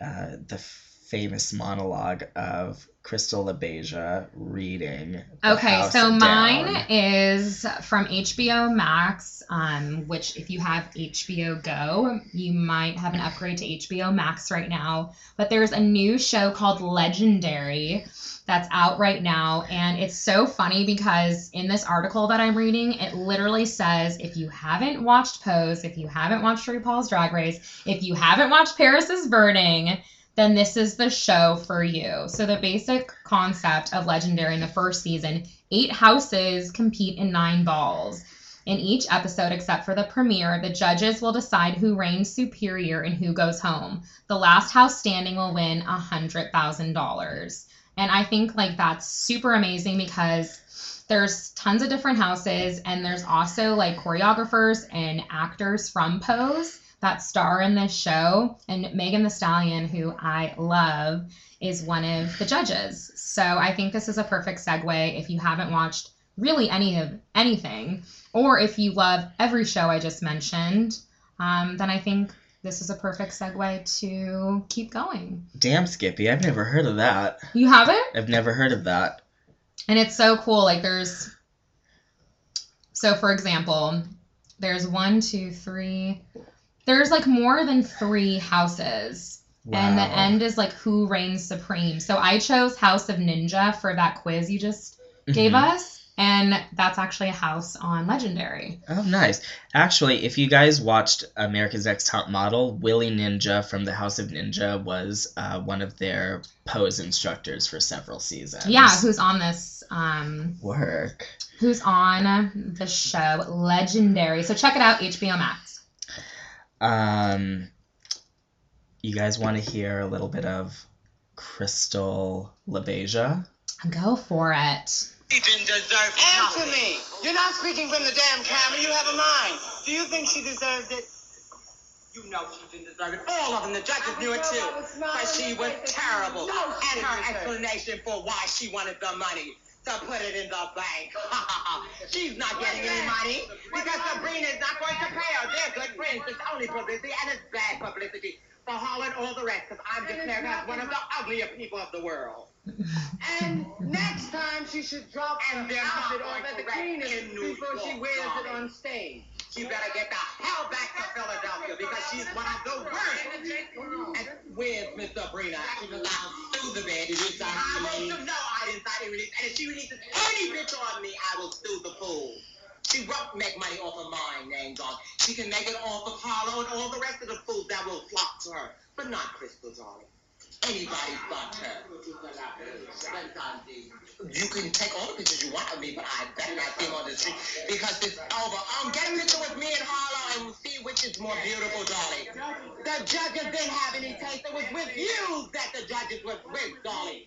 uh, the famous monologue of Crystal LaBeija reading. The Okay, so Down. mine is from HBO Max, um, which if you have HBO Go, you might have an upgrade to HBO Max right now. But there's a new show called Legendary that's out right now, and it's so funny because in this article that I'm reading, it literally says if you haven't watched Pose, if you haven't watched RuPaul's Drag Race, if you haven't watched Paris is Burning, then this is the show for you. So the basic concept of Legendary in the first season, eight houses compete in nine balls. In each episode, except for the premiere, the judges will decide who reigns superior and who goes home. The last house standing will win a hundred thousand dollars. And I think like that's super amazing because there's tons of different houses and there's also like choreographers and actors from Pose that star in this show. And Megan Thee Stallion, who I love, is one of the judges. So I think this is a perfect segue if you haven't watched really any of anything, or if you love every show I just mentioned, um, then I think this is a perfect segue to keep going. Damn, Skippy, I've never heard of that. You haven't? I've never heard of that. And it's so cool. Like there's so for example, there's one, two, three. There's like more than three houses. And the end is like who reigns supreme. So I chose House of Ninja for that quiz you just gave Mhm. us. And that's actually a house on Legendary. Oh, nice. Actually, if you guys watched America's Next Top Model, Willie Ninja from the House of Ninja was uh, one of their pose instructors for several seasons. Yeah, who's on this um work. who's on the show Legendary. So check it out, HBO Max. Um, you guys want to hear a little bit of Crystal LaBeija? Go for it. She didn't deserve it. Answer me. You're not speaking from the damn camera. You have a mind. Do you think she deserved it? You know she didn't deserve it. All of them, the judges knew it too. But she was terrible. And her explanation for why she wanted the money. To put it in the bank. She's not getting any money because Sabrina is not going to pay her. They're good friends. It's only publicity and it's bad publicity for Holland all the rest because I'm declared as one of the uglier people of the world. And next time she should drop And her outfit off at the cleaners before she wears it on stage. She better get the hell back to Philadelphia because she's one of the worst. And where's Miss Sabrina? She was not sue the bed. I will no, I didn't sign it. release. And if she releases any bitch on me, I will sue the fool. She won't make money off of mine, name dog. She can make it off of Harlow and all the rest of the fools that will flock to her. But not Crystal, darling. Anybody but her. You can take all the pictures you want of me, but I better not them on the street because it's over. Um, get a picture with me and Harlow and we'll see which is more beautiful, darling. The judges didn't have any taste. It was with you that the judges were with, darling.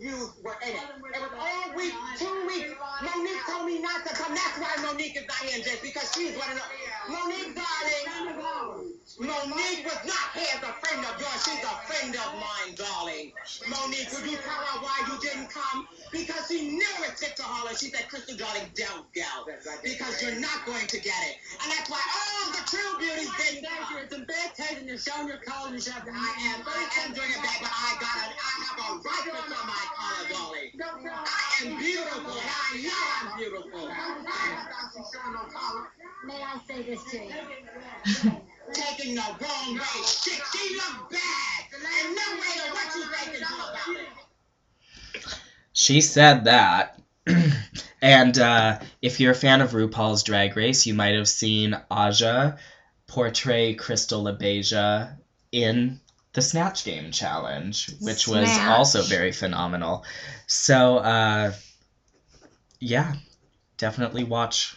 You were in it. It was all week, two weeks. Monique told me not to come. That's why Monique is not here, just because she's one of the. Monique, darling. Monique was not here as a friend of yours. She's a friend of mine, darling. Monique, would you tell her why you didn't come? Because she knew it sick to her. She said, Crystal, darling, don't go. Because you're not going to get it. And that's why all the true beauties didn't come. It's in bad taste and you're showing your color and you have to. I am, I am doing it back, but I got it. I have a right to my color, darling. I beautiful. and I know beautiful. May I say this to you? Taking the wrong way. Shit, she look bad. And no way what you thinking about it. She said that. and uh, if you're a fan of RuPaul's Drag Race, you might have seen Aja portray Crystal LaBeija in the Snatch Game Challenge, which was also very phenomenal. So, uh, yeah, definitely watch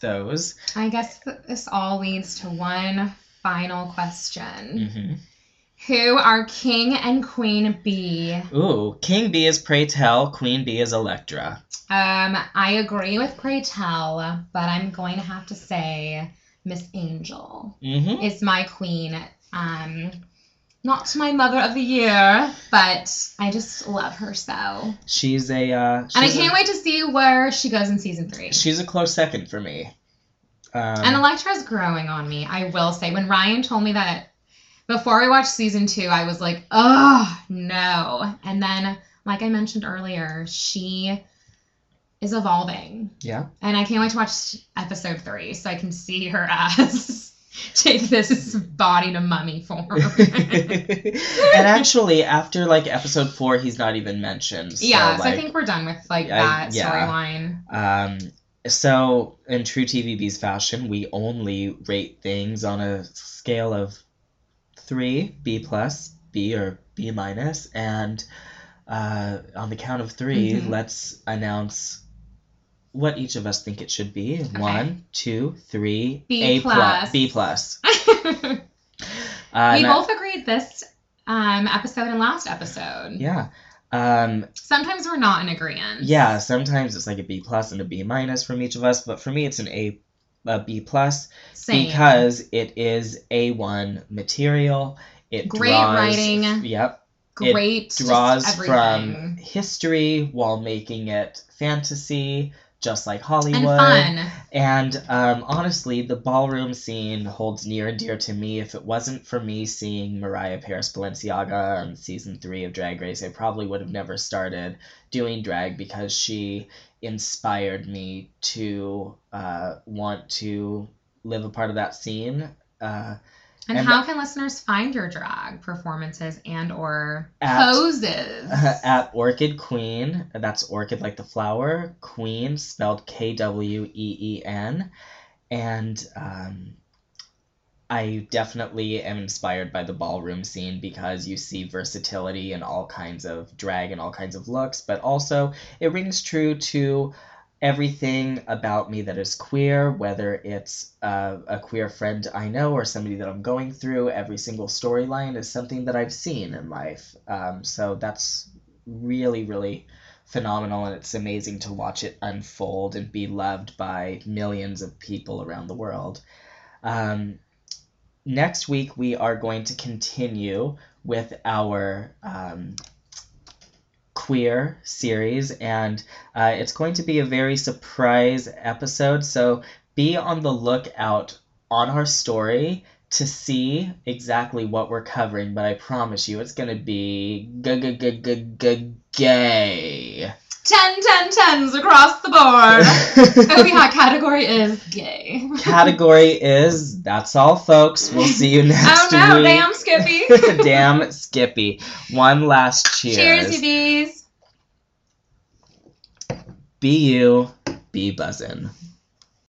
those. I guess this all leads to one final question. hmm Who are King and Queen B? Ooh, King B is Pray Tell, Queen B is Electra. Um, I agree with Pray Tell, but I'm going to have to say Miss Angel hmm is my queen. Um, not my mother of the year, but I just love her so. She's a. Uh, and I can't wait to see where she goes in season three. She's a close second for me. Um, And Electra's growing on me, I will say. When Ryan told me that before we watched season two, I was like, oh, no. And then like I mentioned earlier, she is evolving. Yeah. And I can't wait to watch episode three so I can see her ass take this body to mummy form. and actually, after like episode four, he's not even mentioned. So, yeah, so I think we're done with like I- that yeah. storyline. Um, so in true TVB's fashion, we only rate things on a scale of three, B plus, B or B minus, and uh, on the count of 3 Mhm. let's announce what each of us think it should be. One, two, three, B A plus. B plus. we Uh, I- both agreed this um, episode and last episode. yeah. Um, Sometimes we're not in agreement. Yeah, sometimes it's like a B plus and a B minus from each of us, but for me it's an A, a B plus Same. because it is A one material. It Great draws, writing. Yep, great it draws from history while making it fantasy, just like and Hollywood. fun. And um, honestly, the ballroom scene holds near and dear to me. If it wasn't for me seeing Mariah Paris Balenciaga on season three of Drag Race, I probably would have never started doing drag because she inspired me to uh, want to live a part of that scene. Uh, And, And- how can listeners find your drag performances and or At- poses? at Orchid Queen. That's orchid like the flower. Queen spelled K W E E N, and um, I definitely am inspired by the ballroom scene because you see versatility in all kinds of drag and all kinds of looks, but also it rings true to everything about me that is queer, whether it's uh, a queer friend I know or somebody that I'm going through. Every single storyline is something that I've seen in life. Um, so that's really, really phenomenal, and it's amazing to watch it unfold and be loved by millions of people around the world. Um, next week, we are going to continue with our. Um, queer series and uh, it's going to be a very surprise episode so be on the lookout on our story to see exactly what we're covering but i promise you it's going to be gay 10, 10, 10s across the board. oh yeah, category is gay. category is that's all folks we'll see you oh, next Oh no, week damn Skippy. damn skippy one last cheers Cheers, you bees. be you be buzzin